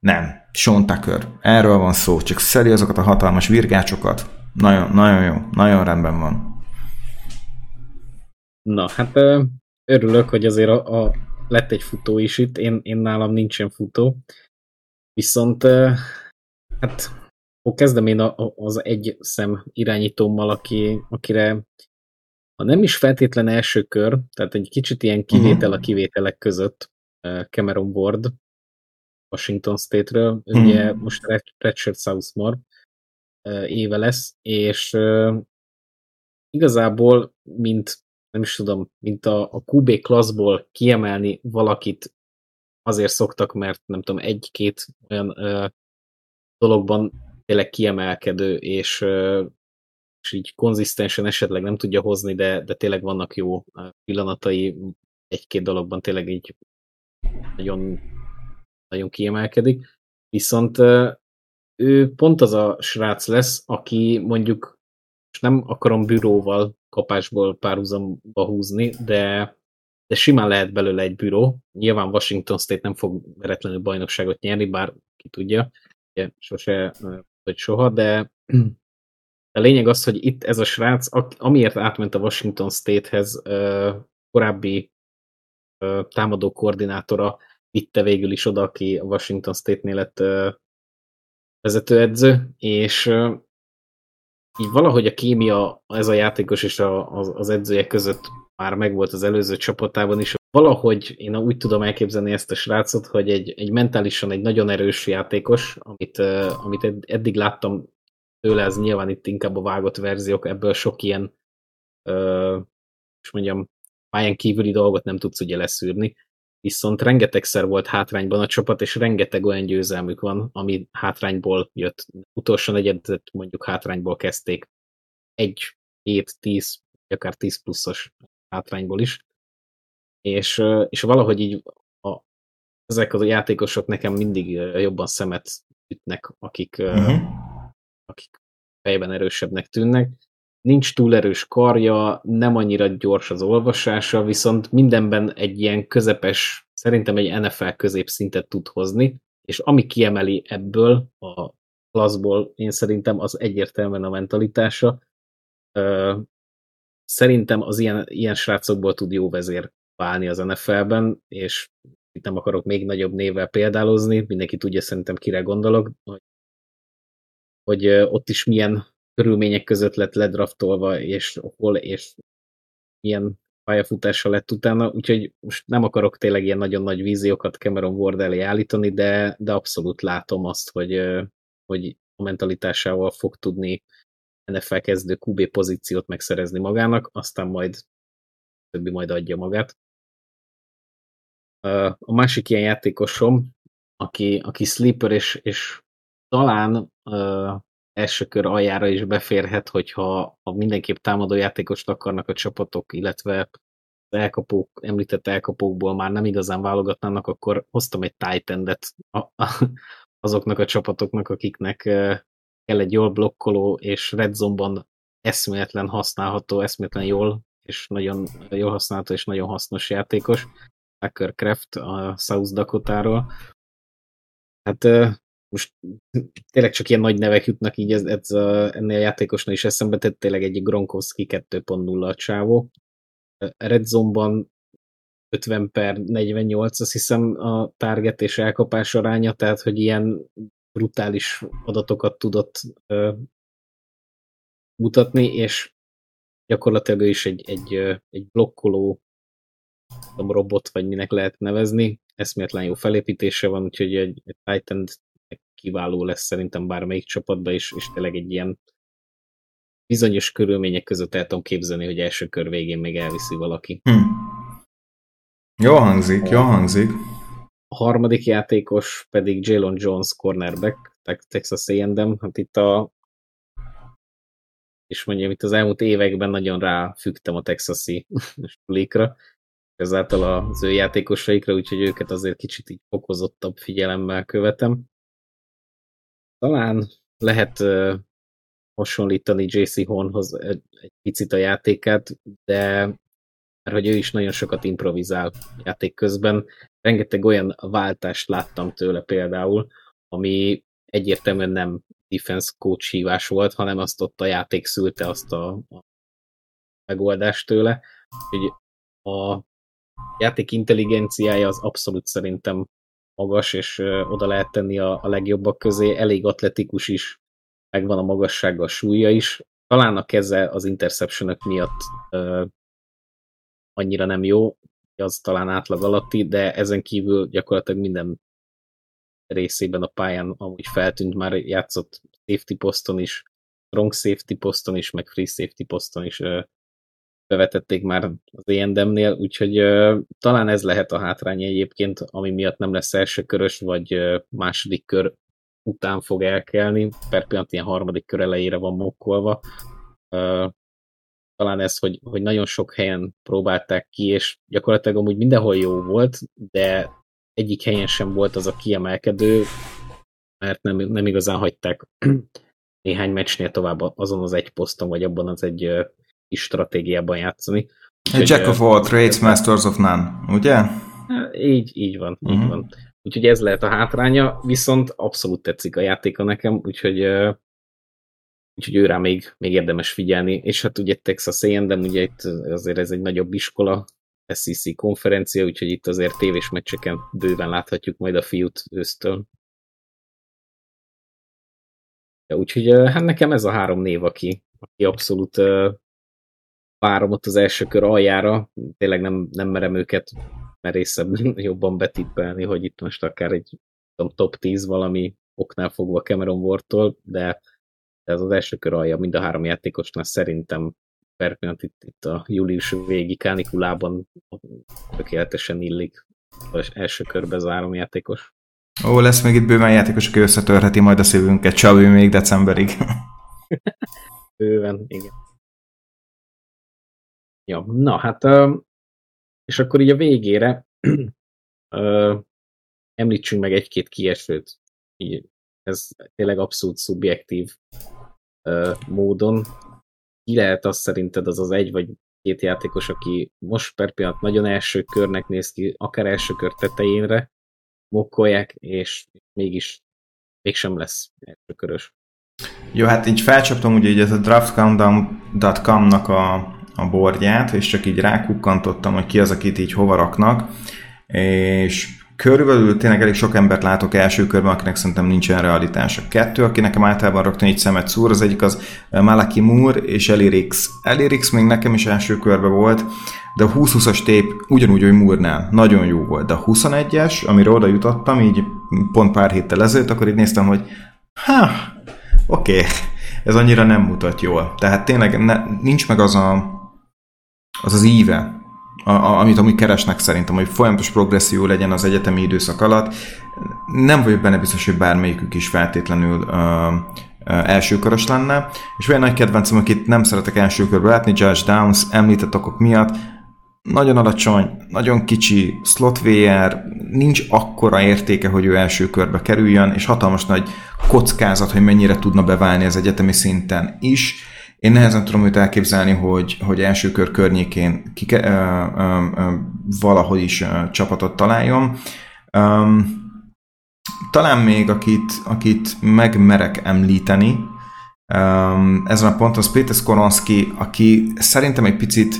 C: nem, Sean Tucker. Erről van szó, csak szeri azokat a hatalmas virgácsokat. Nagyon, nagyon jó, nagyon rendben van.
B: Na, hát örülök, hogy azért a, a, lett egy futó is itt, én, én nálam nincsen futó. Viszont hát kezdem én az egy szem irányítómmal, aki, akire ha nem is feltétlen első kör, tehát egy kicsit ilyen kivétel a kivételek között Cameron Ward, Washington State-ről, hmm. ugye most Redshirt Southmore éve lesz, és igazából, mint nem is tudom, mint a, a QB klasszból kiemelni valakit azért szoktak, mert nem tudom, egy-két olyan ö, dologban tényleg kiemelkedő, és, ö, és így konzisztensen esetleg nem tudja hozni, de, de tényleg vannak jó pillanatai, egy-két dologban tényleg így nagyon nagyon kiemelkedik, viszont ő pont az a srác lesz, aki mondjuk, és nem akarom büróval kapásból párhuzamba húzni, de, de simán lehet belőle egy büró. Nyilván Washington State nem fog veretlenül bajnokságot nyerni, bár ki tudja, sose, vagy soha, de a lényeg az, hogy itt ez a srác, amiért átment a Washington State-hez korábbi támadó koordinátora vitte végül is oda, aki a Washington State-nél lett vezetőedző, és így valahogy a kémia ez a játékos és a, az, az edzője között már megvolt az előző csapatában is. Valahogy én úgy tudom elképzelni ezt a srácot, hogy egy, egy mentálisan egy nagyon erős játékos, amit, amit eddig láttam tőle, ez nyilván itt inkább a vágott verziók, ebből sok ilyen, és mondjam, pályán kívüli dolgot nem tudsz ugye leszűrni viszont rengetegszer volt hátrányban a csapat, és rengeteg olyan győzelmük van, ami hátrányból jött. Utolsó negyedet mondjuk hátrányból kezdték. Egy, hét, tíz, akár tíz pluszos hátrányból is. És, és valahogy így a, ezek a játékosok nekem mindig jobban szemet ütnek, akik, uh-huh. akik fejben erősebbnek tűnnek nincs túl erős karja, nem annyira gyors az olvasása, viszont mindenben egy ilyen közepes, szerintem egy NFL középszintet tud hozni, és ami kiemeli ebből a klasszból, én szerintem az egyértelműen a mentalitása. Szerintem az ilyen, ilyen srácokból tud jó vezér válni az NFL-ben, és itt nem akarok még nagyobb névvel példálozni, mindenki tudja szerintem kire gondolok, hogy, hogy ott is milyen körülmények között lett ledraftolva, és hol, és milyen pályafutással lett utána, úgyhogy most nem akarok tényleg ilyen nagyon nagy víziókat Cameron Ward elé állítani, de, de abszolút látom azt, hogy, hogy a mentalitásával fog tudni NFL kezdő QB pozíciót megszerezni magának, aztán majd többi majd adja magát. A másik ilyen játékosom, aki, aki sleeper, és, és talán első kör aljára is beférhet, hogyha ha mindenképp támadó játékost akarnak a csapatok, illetve elkapók, említett elkapókból már nem igazán válogatnának, akkor hoztam egy titan a, a, azoknak a csapatoknak, akiknek kell egy jól blokkoló és red zone-ban eszméletlen használható, eszméletlen jól és nagyon jól használható és nagyon hasznos játékos, Tucker Craft a South Dakota-ról. Hát most tényleg csak ilyen nagy nevek jutnak így ez, ez a, ennél a játékosnál is eszembe, tehát tényleg egy Gronkowski 2.0 a csávó. Red Zone-ban 50 per 48, azt hiszem a target és elkapás aránya, tehát hogy ilyen brutális adatokat tudott ö, mutatni, és gyakorlatilag ő is egy, egy, egy blokkoló robot, vagy minek lehet nevezni, eszméletlen jó felépítése van, úgyhogy egy, egy Titan kiváló lesz szerintem bármelyik csapatban, és, és tényleg egy ilyen bizonyos körülmények között el tudom képzelni, hogy első kör végén még elviszi valaki. Hm.
C: Jó hangzik, jó hangzik.
B: A harmadik játékos pedig Jalen Jones cornerback, Texas A&M, hát itt a és mondjam, itt az elmúlt években nagyon ráfügtem a texasi sulikra, ezáltal az ő játékosaikra, úgyhogy őket azért kicsit így fokozottabb figyelemmel követem. Talán lehet uh, hasonlítani JC Hornhoz egy, picit a játékát, de mert hogy ő is nagyon sokat improvizál játék közben. Rengeteg olyan váltást láttam tőle például, ami egyértelműen nem defense coach hívás volt, hanem azt ott a játék szülte azt a, a megoldást tőle. Hogy a játék intelligenciája az abszolút szerintem magas, és oda lehet tenni a, a legjobbak közé, elég atletikus is, megvan a magassága, a súlya is. Talán a keze az interception miatt ö, annyira nem jó, az talán átlag alatti, de ezen kívül gyakorlatilag minden részében a pályán amúgy feltűnt, már játszott safety poszton is, strong safety poszton is, meg free safety poszton is bevetették már az ENDM-nél, úgyhogy talán ez lehet a hátránya egyébként, ami miatt nem lesz első körös, vagy uh, második kör után fog elkelni, per pillanat ilyen harmadik kör elejére van mokkolva. Talán ez, hogy, hogy nagyon sok helyen próbálták ki, és gyakorlatilag amúgy mindenhol jó volt, de egyik helyen sem volt az a kiemelkedő, mert nem, nem igazán hagyták néhány meccsnél tovább azon az egy poszton, vagy abban az egy kis stratégiában játszani.
C: Úgyhogy, Jack of all trades, masters of none, ugye?
B: Így, így van, uh-huh. így mhm. van. Úgyhogy ez lehet a hátránya, viszont abszolút tetszik a játéka nekem, úgyhogy úgyhogy őrá még, még érdemes figyelni. És hát ugye Texas A&M, ugye itt azért ez egy nagyobb iskola, SEC konferencia, úgyhogy itt azért tévés meccseken bőven láthatjuk majd a fiút ősztől. Ja, úgyhogy hát nekem ez a három név, aki, aki abszolút várom ott az első kör aljára, tényleg nem, nem merem őket merészebben jobban betippelni, hogy itt most akár egy tudom, top 10 valami oknál fogva Cameron Ward-tól, de ez az első kör alja mind a három játékosnál szerintem per pillanat itt, itt a július végi kánikulában tökéletesen illik az első körbe zárom játékos.
C: Ó, lesz még itt bőven játékos, aki összetörheti majd a szívünket, Csavi még decemberig.
B: bőven, igen. Ja, na hát, és akkor így a végére említsünk meg egy-két kiesőt. Így, ez tényleg abszolút szubjektív módon. Ki lehet azt szerinted az az egy vagy két játékos, aki most per pillanat nagyon első körnek néz ki, akár első kör tetejénre mokkolják, és mégis mégsem lesz első körös.
C: Jó, hát így felcsaptam ugye így ez a draftcountdown.com-nak a a bordját, és csak így rákukkantottam, hogy ki az, akit így hova raknak, és körülbelül tényleg elég sok embert látok első körben, akinek szerintem nincsen realitás. A kettő, aki nekem általában rögtön egy szemet szúr, az egyik az Malaki Moore és Elirix. Elirix még nekem is első körbe volt, de a 20-20-as tép ugyanúgy, hogy Moore-nál. Nagyon jó volt. De a 21-es, amire oda jutottam, így pont pár héttel ezelőtt, akkor így néztem, hogy ha, oké, okay, ez annyira nem mutat jól. Tehát tényleg ne, nincs meg az a az az íve, a, a, amit amúgy keresnek szerintem, hogy folyamatos progresszió legyen az egyetemi időszak alatt. Nem vagyok benne biztos, hogy bármelyikük is feltétlenül uh, elsőkörös lenne, és olyan nagy kedvencem, akit nem szeretek első körbe látni, Judge Downs, említett okok miatt, nagyon alacsony, nagyon kicsi, slot VR, nincs akkora értéke, hogy ő első körbe kerüljön, és hatalmas nagy kockázat, hogy mennyire tudna beválni az egyetemi szinten is. Én nehezen tudom őt elképzelni, hogy, hogy első kör környékén kike, ö, ö, ö, valahogy is ö, csapatot találjon. Ö, talán még akit, akit megmerek említeni, ö, ezen a ponton az Péter Skoronski, aki szerintem egy picit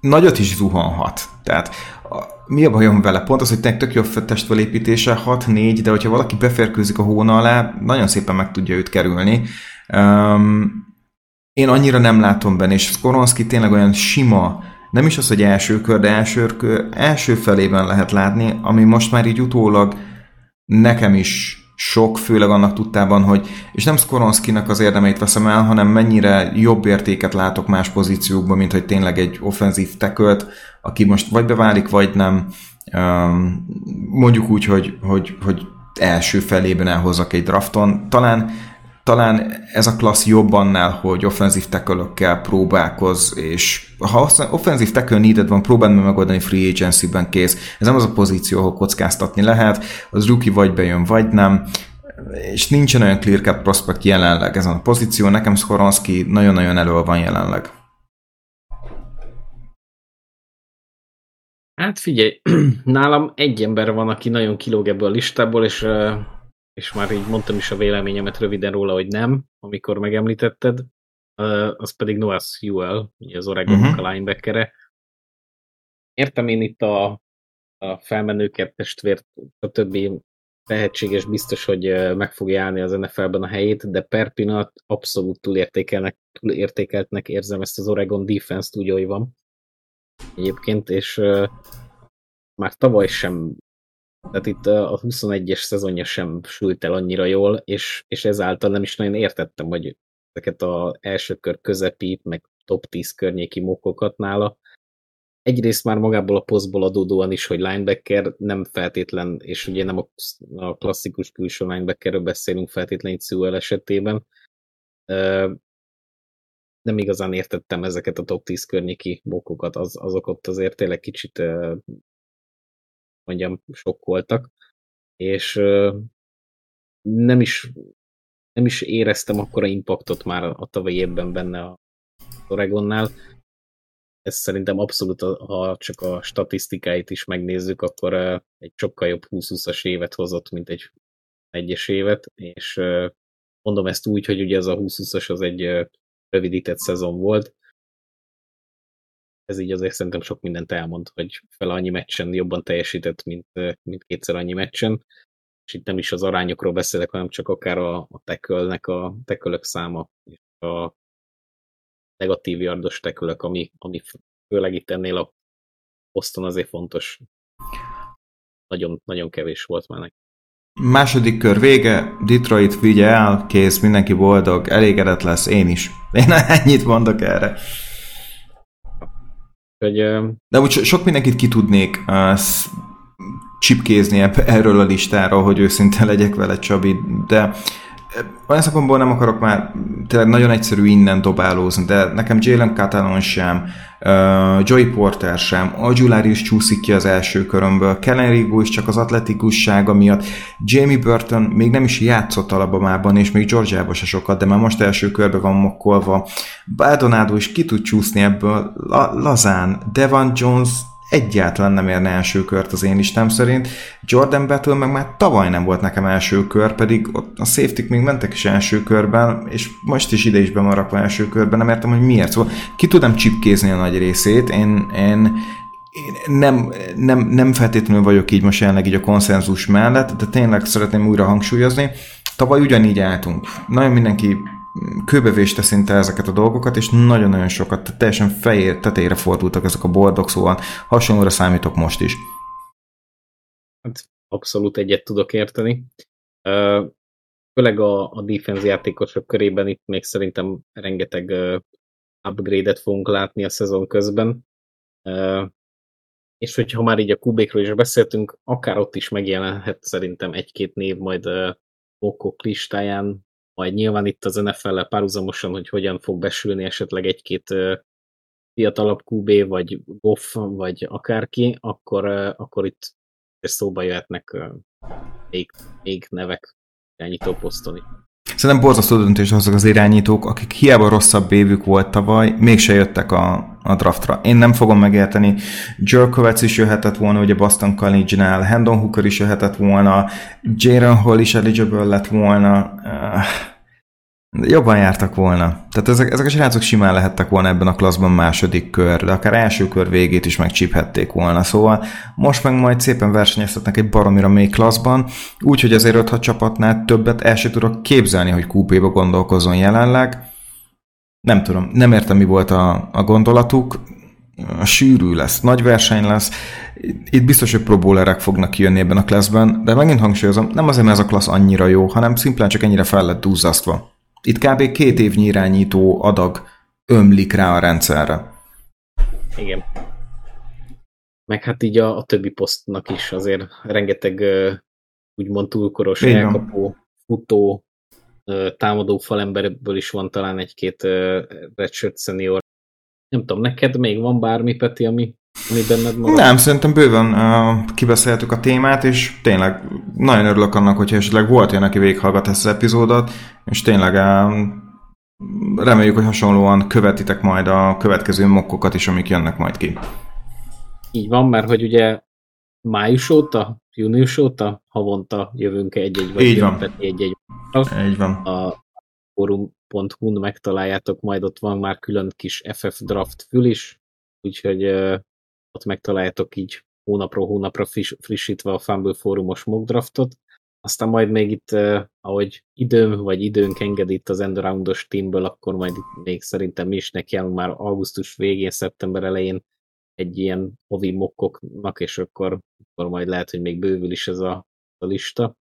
C: nagyot is zuhanhat. Tehát a, mi a bajom vele? Pont az, hogy tök jó testfelépítése, 6-4, de hogyha valaki beférkőzik a hóna alá, nagyon szépen meg tudja őt kerülni. Um, én annyira nem látom benne, és Skoronski tényleg olyan sima, nem is az, hogy első kör, de első, kör, első felében lehet látni, ami most már így utólag nekem is sok, főleg annak tudtában, hogy, és nem Skoronskinak az érdemeit veszem el, hanem mennyire jobb értéket látok más pozíciókban, mint hogy tényleg egy offenzív tekölt, aki most vagy beválik, vagy nem. Mondjuk úgy, hogy, hogy, hogy első felében elhozzak egy drafton. Talán talán ez a klassz jobb annál, hogy offenzív tackle próbálkoz, és ha offenzív tackle needed van, próbáld meg megoldani free agency-ben kész. Ez nem az a pozíció, ahol kockáztatni lehet, az rookie vagy bejön, vagy nem, és nincsen olyan clear cut prospect jelenleg ezen a pozíció, nekem Skoronski nagyon-nagyon elő van jelenleg.
B: Hát figyelj, nálam egy ember van, aki nagyon kilóg ebből a listából, és és már így mondtam is a véleményemet röviden róla, hogy nem, amikor megemlítetted, az pedig Noah Sewell, az Oregon uh-huh. a linebackere. Értem én itt a, a felmenőket, testvért, többi tehetséges, biztos, hogy meg fogja állni az NFL-ben a helyét, de per pillanat abszolút túlértékelnek, túlértékeltnek érzem ezt az Oregon defense-t úgy, ahogy van egyébként, és uh, már tavaly sem tehát itt a 21-es szezonja sem sült el annyira jól, és, és ezáltal nem is nagyon értettem, hogy ezeket az első kör közepít, meg top 10 környéki mokokat nála. Egyrészt már magából a posztból adódóan is, hogy linebacker nem feltétlen, és ugye nem a, klasszikus külső linebackerről beszélünk feltétlenül Sewell esetében, nem igazán értettem ezeket a top 10 környéki mokokat, az, azok ott azért tényleg kicsit mondjam, sok voltak, és nem is, nem is éreztem akkora impaktot már a tavalyi évben benne a Oregonnál. Ez szerintem abszolút, ha csak a statisztikáit is megnézzük, akkor egy sokkal jobb 20-20-as évet hozott, mint egy egyes évet, és mondom ezt úgy, hogy ugye ez a 20-20-as az egy rövidített szezon volt, ez így azért szerintem sok mindent elmond, hogy fel annyi meccsen jobban teljesített, mint, mint kétszer annyi meccsen. És itt nem is az arányokról beszélek, hanem csak akár a, a tekölnek a tekölök száma, és a negatív yardos tekölök, ami, ami főleg itt ennél a poszton azért fontos. Nagyon, nagyon kevés volt már neki.
C: Második kör vége, Detroit vigye el, kész, mindenki boldog, elégedett lesz, én is. Én ennyit mondok erre. Hogy, De úgy sok mindenkit ki tudnék uh, csipkézni erről a listáról, hogy őszinte legyek vele, Csabi, de olyan szempontból nem akarok már tényleg nagyon egyszerű innen dobálózni, de nekem Jalen Catalon sem, uh, Joey Porter sem, Aguilar is csúszik ki az első körömből, Kellen Rigo is csak az atletikussága miatt, Jamie Burton még nem is játszott Alabamában, és még Georgiában se sokat, de már most első körbe van mokkolva, Baldonado is ki tud csúszni ebből, La- lazán, Devon Jones egyáltalán nem érne első kört az én listám szerint. Jordan Battle meg már tavaly nem volt nekem első kör, pedig ott a safety még mentek is első körben, és most is ide is bemarakva első körben, nem értem, hogy miért. Szóval ki tudom csipkézni a nagy részét, én, én én nem, nem, nem feltétlenül vagyok így most jelenleg így a konszenzus mellett, de tényleg szeretném újra hangsúlyozni. Tavaly ugyanígy álltunk. Nagyon mindenki kőbevéste szinte ezeket a dolgokat, és nagyon-nagyon sokat, teljesen fejér, tetejére fordultak ezek a bordok, szóval hasonlóra számítok most is.
B: Hát abszolút egyet tudok érteni. Főleg a, a defense játékosok körében itt még szerintem rengeteg upgrade-et fogunk látni a szezon közben. És hogyha már így a kubékről is beszéltünk, akár ott is megjelenhet szerintem egy-két név majd okok listáján, majd nyilván itt az NFL-lel párhuzamosan, hogy hogyan fog besülni esetleg egy-két fiatalabb QB, vagy Goff, vagy akárki, akkor, akkor itt szóba jöhetnek még, még nevek irányító posztoni.
C: Szerintem borzasztó döntés azok az irányítók, akik hiába rosszabb évük volt tavaly, mégse jöttek a, a draftra. Én nem fogom megérteni. Jerkovec is jöhetett volna, ugye Boston College-nál, Hendon Hooker is jöhetett volna, Jaren Hall is eligible lett volna. Uh, Jobban jártak volna. Tehát ezek, ezek a srácok simán lehettek volna ebben a klasszban második kör, de akár első kör végét is megcsíphették volna. Szóval most meg majd szépen versenyeztetnek egy baromira még klasszban, úgyhogy azért 5 csapatnál többet el sem tudok képzelni, hogy QB-ba gondolkozon jelenleg. Nem tudom, nem értem mi volt a, a gondolatuk, sűrű lesz, nagy verseny lesz, itt biztos, hogy próbólerek fognak kijönni ebben a klasszban, de megint hangsúlyozom, nem azért, mert ez a klassz annyira jó, hanem szimplán csak ennyire fel lett duzzasztva. Itt kb. két évnyi irányító adag ömlik rá a rendszerre.
B: Igen. Meg hát így a, a többi posztnak is azért rengeteg úgymond túlkoros Igen. elkapó, futó, támadó falemberből is van talán egy-két redshirt senior. Nem tudom, neked még van bármi, Peti, ami ami benned marad?
C: Nem, szerintem bőven uh, kibeszéltük a témát, és tényleg nagyon örülök annak, hogyha esetleg volt olyan, aki végighallgat ezt az epizódot, és tényleg uh, reméljük, hogy hasonlóan követitek majd a következő mokkokat is, amik jönnek majd ki.
B: Így van, mert hogy ugye május óta, június óta havonta jövünk egy-egy, vagy
C: Így van.
B: egy-egy.
C: Így van.
B: A forum.hu-n megtaláljátok, majd ott van már külön kis FF draft fül is, úgyhogy ott megtaláljátok így hónapról hónapra friss, frissítve a Fumble fórumos mock draftot. Aztán majd még itt, eh, ahogy időm vagy időnk enged itt az endaroundos teamből, akkor majd itt még szerintem mi is nekiállunk már augusztus végén, szeptember elején egy ilyen hovi mokkoknak, és akkor, akkor majd lehet, hogy még bővül is ez a, a lista.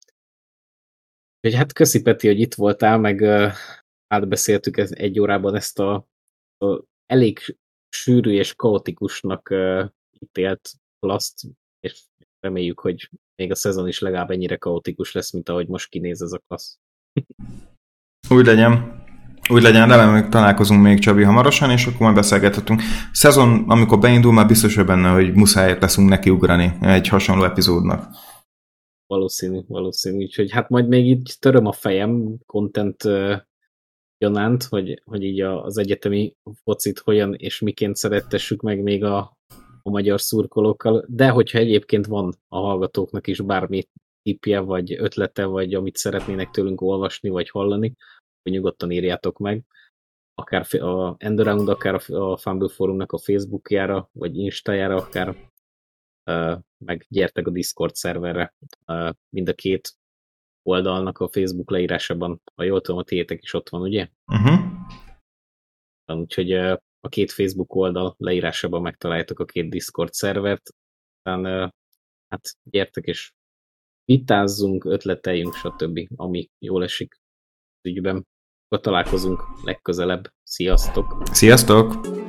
B: Úgyhogy hát köszi Peti, hogy itt voltál, meg uh, átbeszéltük egy órában ezt a, a elég sűrű és kaotikusnak uh, ítélt plaszt, és reméljük, hogy még a szezon is legalább ennyire kaotikus lesz, mint ahogy most kinéz ez a klassz.
C: Úgy legyen. Úgy legyen, remélem, találkozunk még Csabi hamarosan, és akkor majd beszélgethetünk. Szezon, amikor beindul, már biztos hogy benne, hogy muszáj leszünk neki ugrani egy hasonló epizódnak.
B: Valószínű, valószínű. Úgyhogy hát majd még így töröm a fejem content gyanánt, hogy, hogy így az egyetemi focit hogyan és miként szerettessük meg még a, a magyar szurkolókkal, de hogyha egyébként van a hallgatóknak is bármi tippje, vagy ötlete, vagy amit szeretnének tőlünk olvasni, vagy hallani, hogy nyugodtan írjátok meg. Akár a Endaround, akár a Fumble Forumnak a Facebookjára, vagy Instájára, akár meg gyertek a Discord szerverre. Mind a két oldalnak a Facebook leírásában, ha jól tudom, a tiétek is ott van, ugye?
C: Uh-huh.
B: Úgyhogy a két Facebook oldal leírásában megtaláljátok a két Discord szervert. Aztán hát gyertek és vitázzunk, ötleteljünk, stb. ami jól esik az ügyben. Akkor találkozunk legközelebb. Sziasztok!
C: Sziasztok!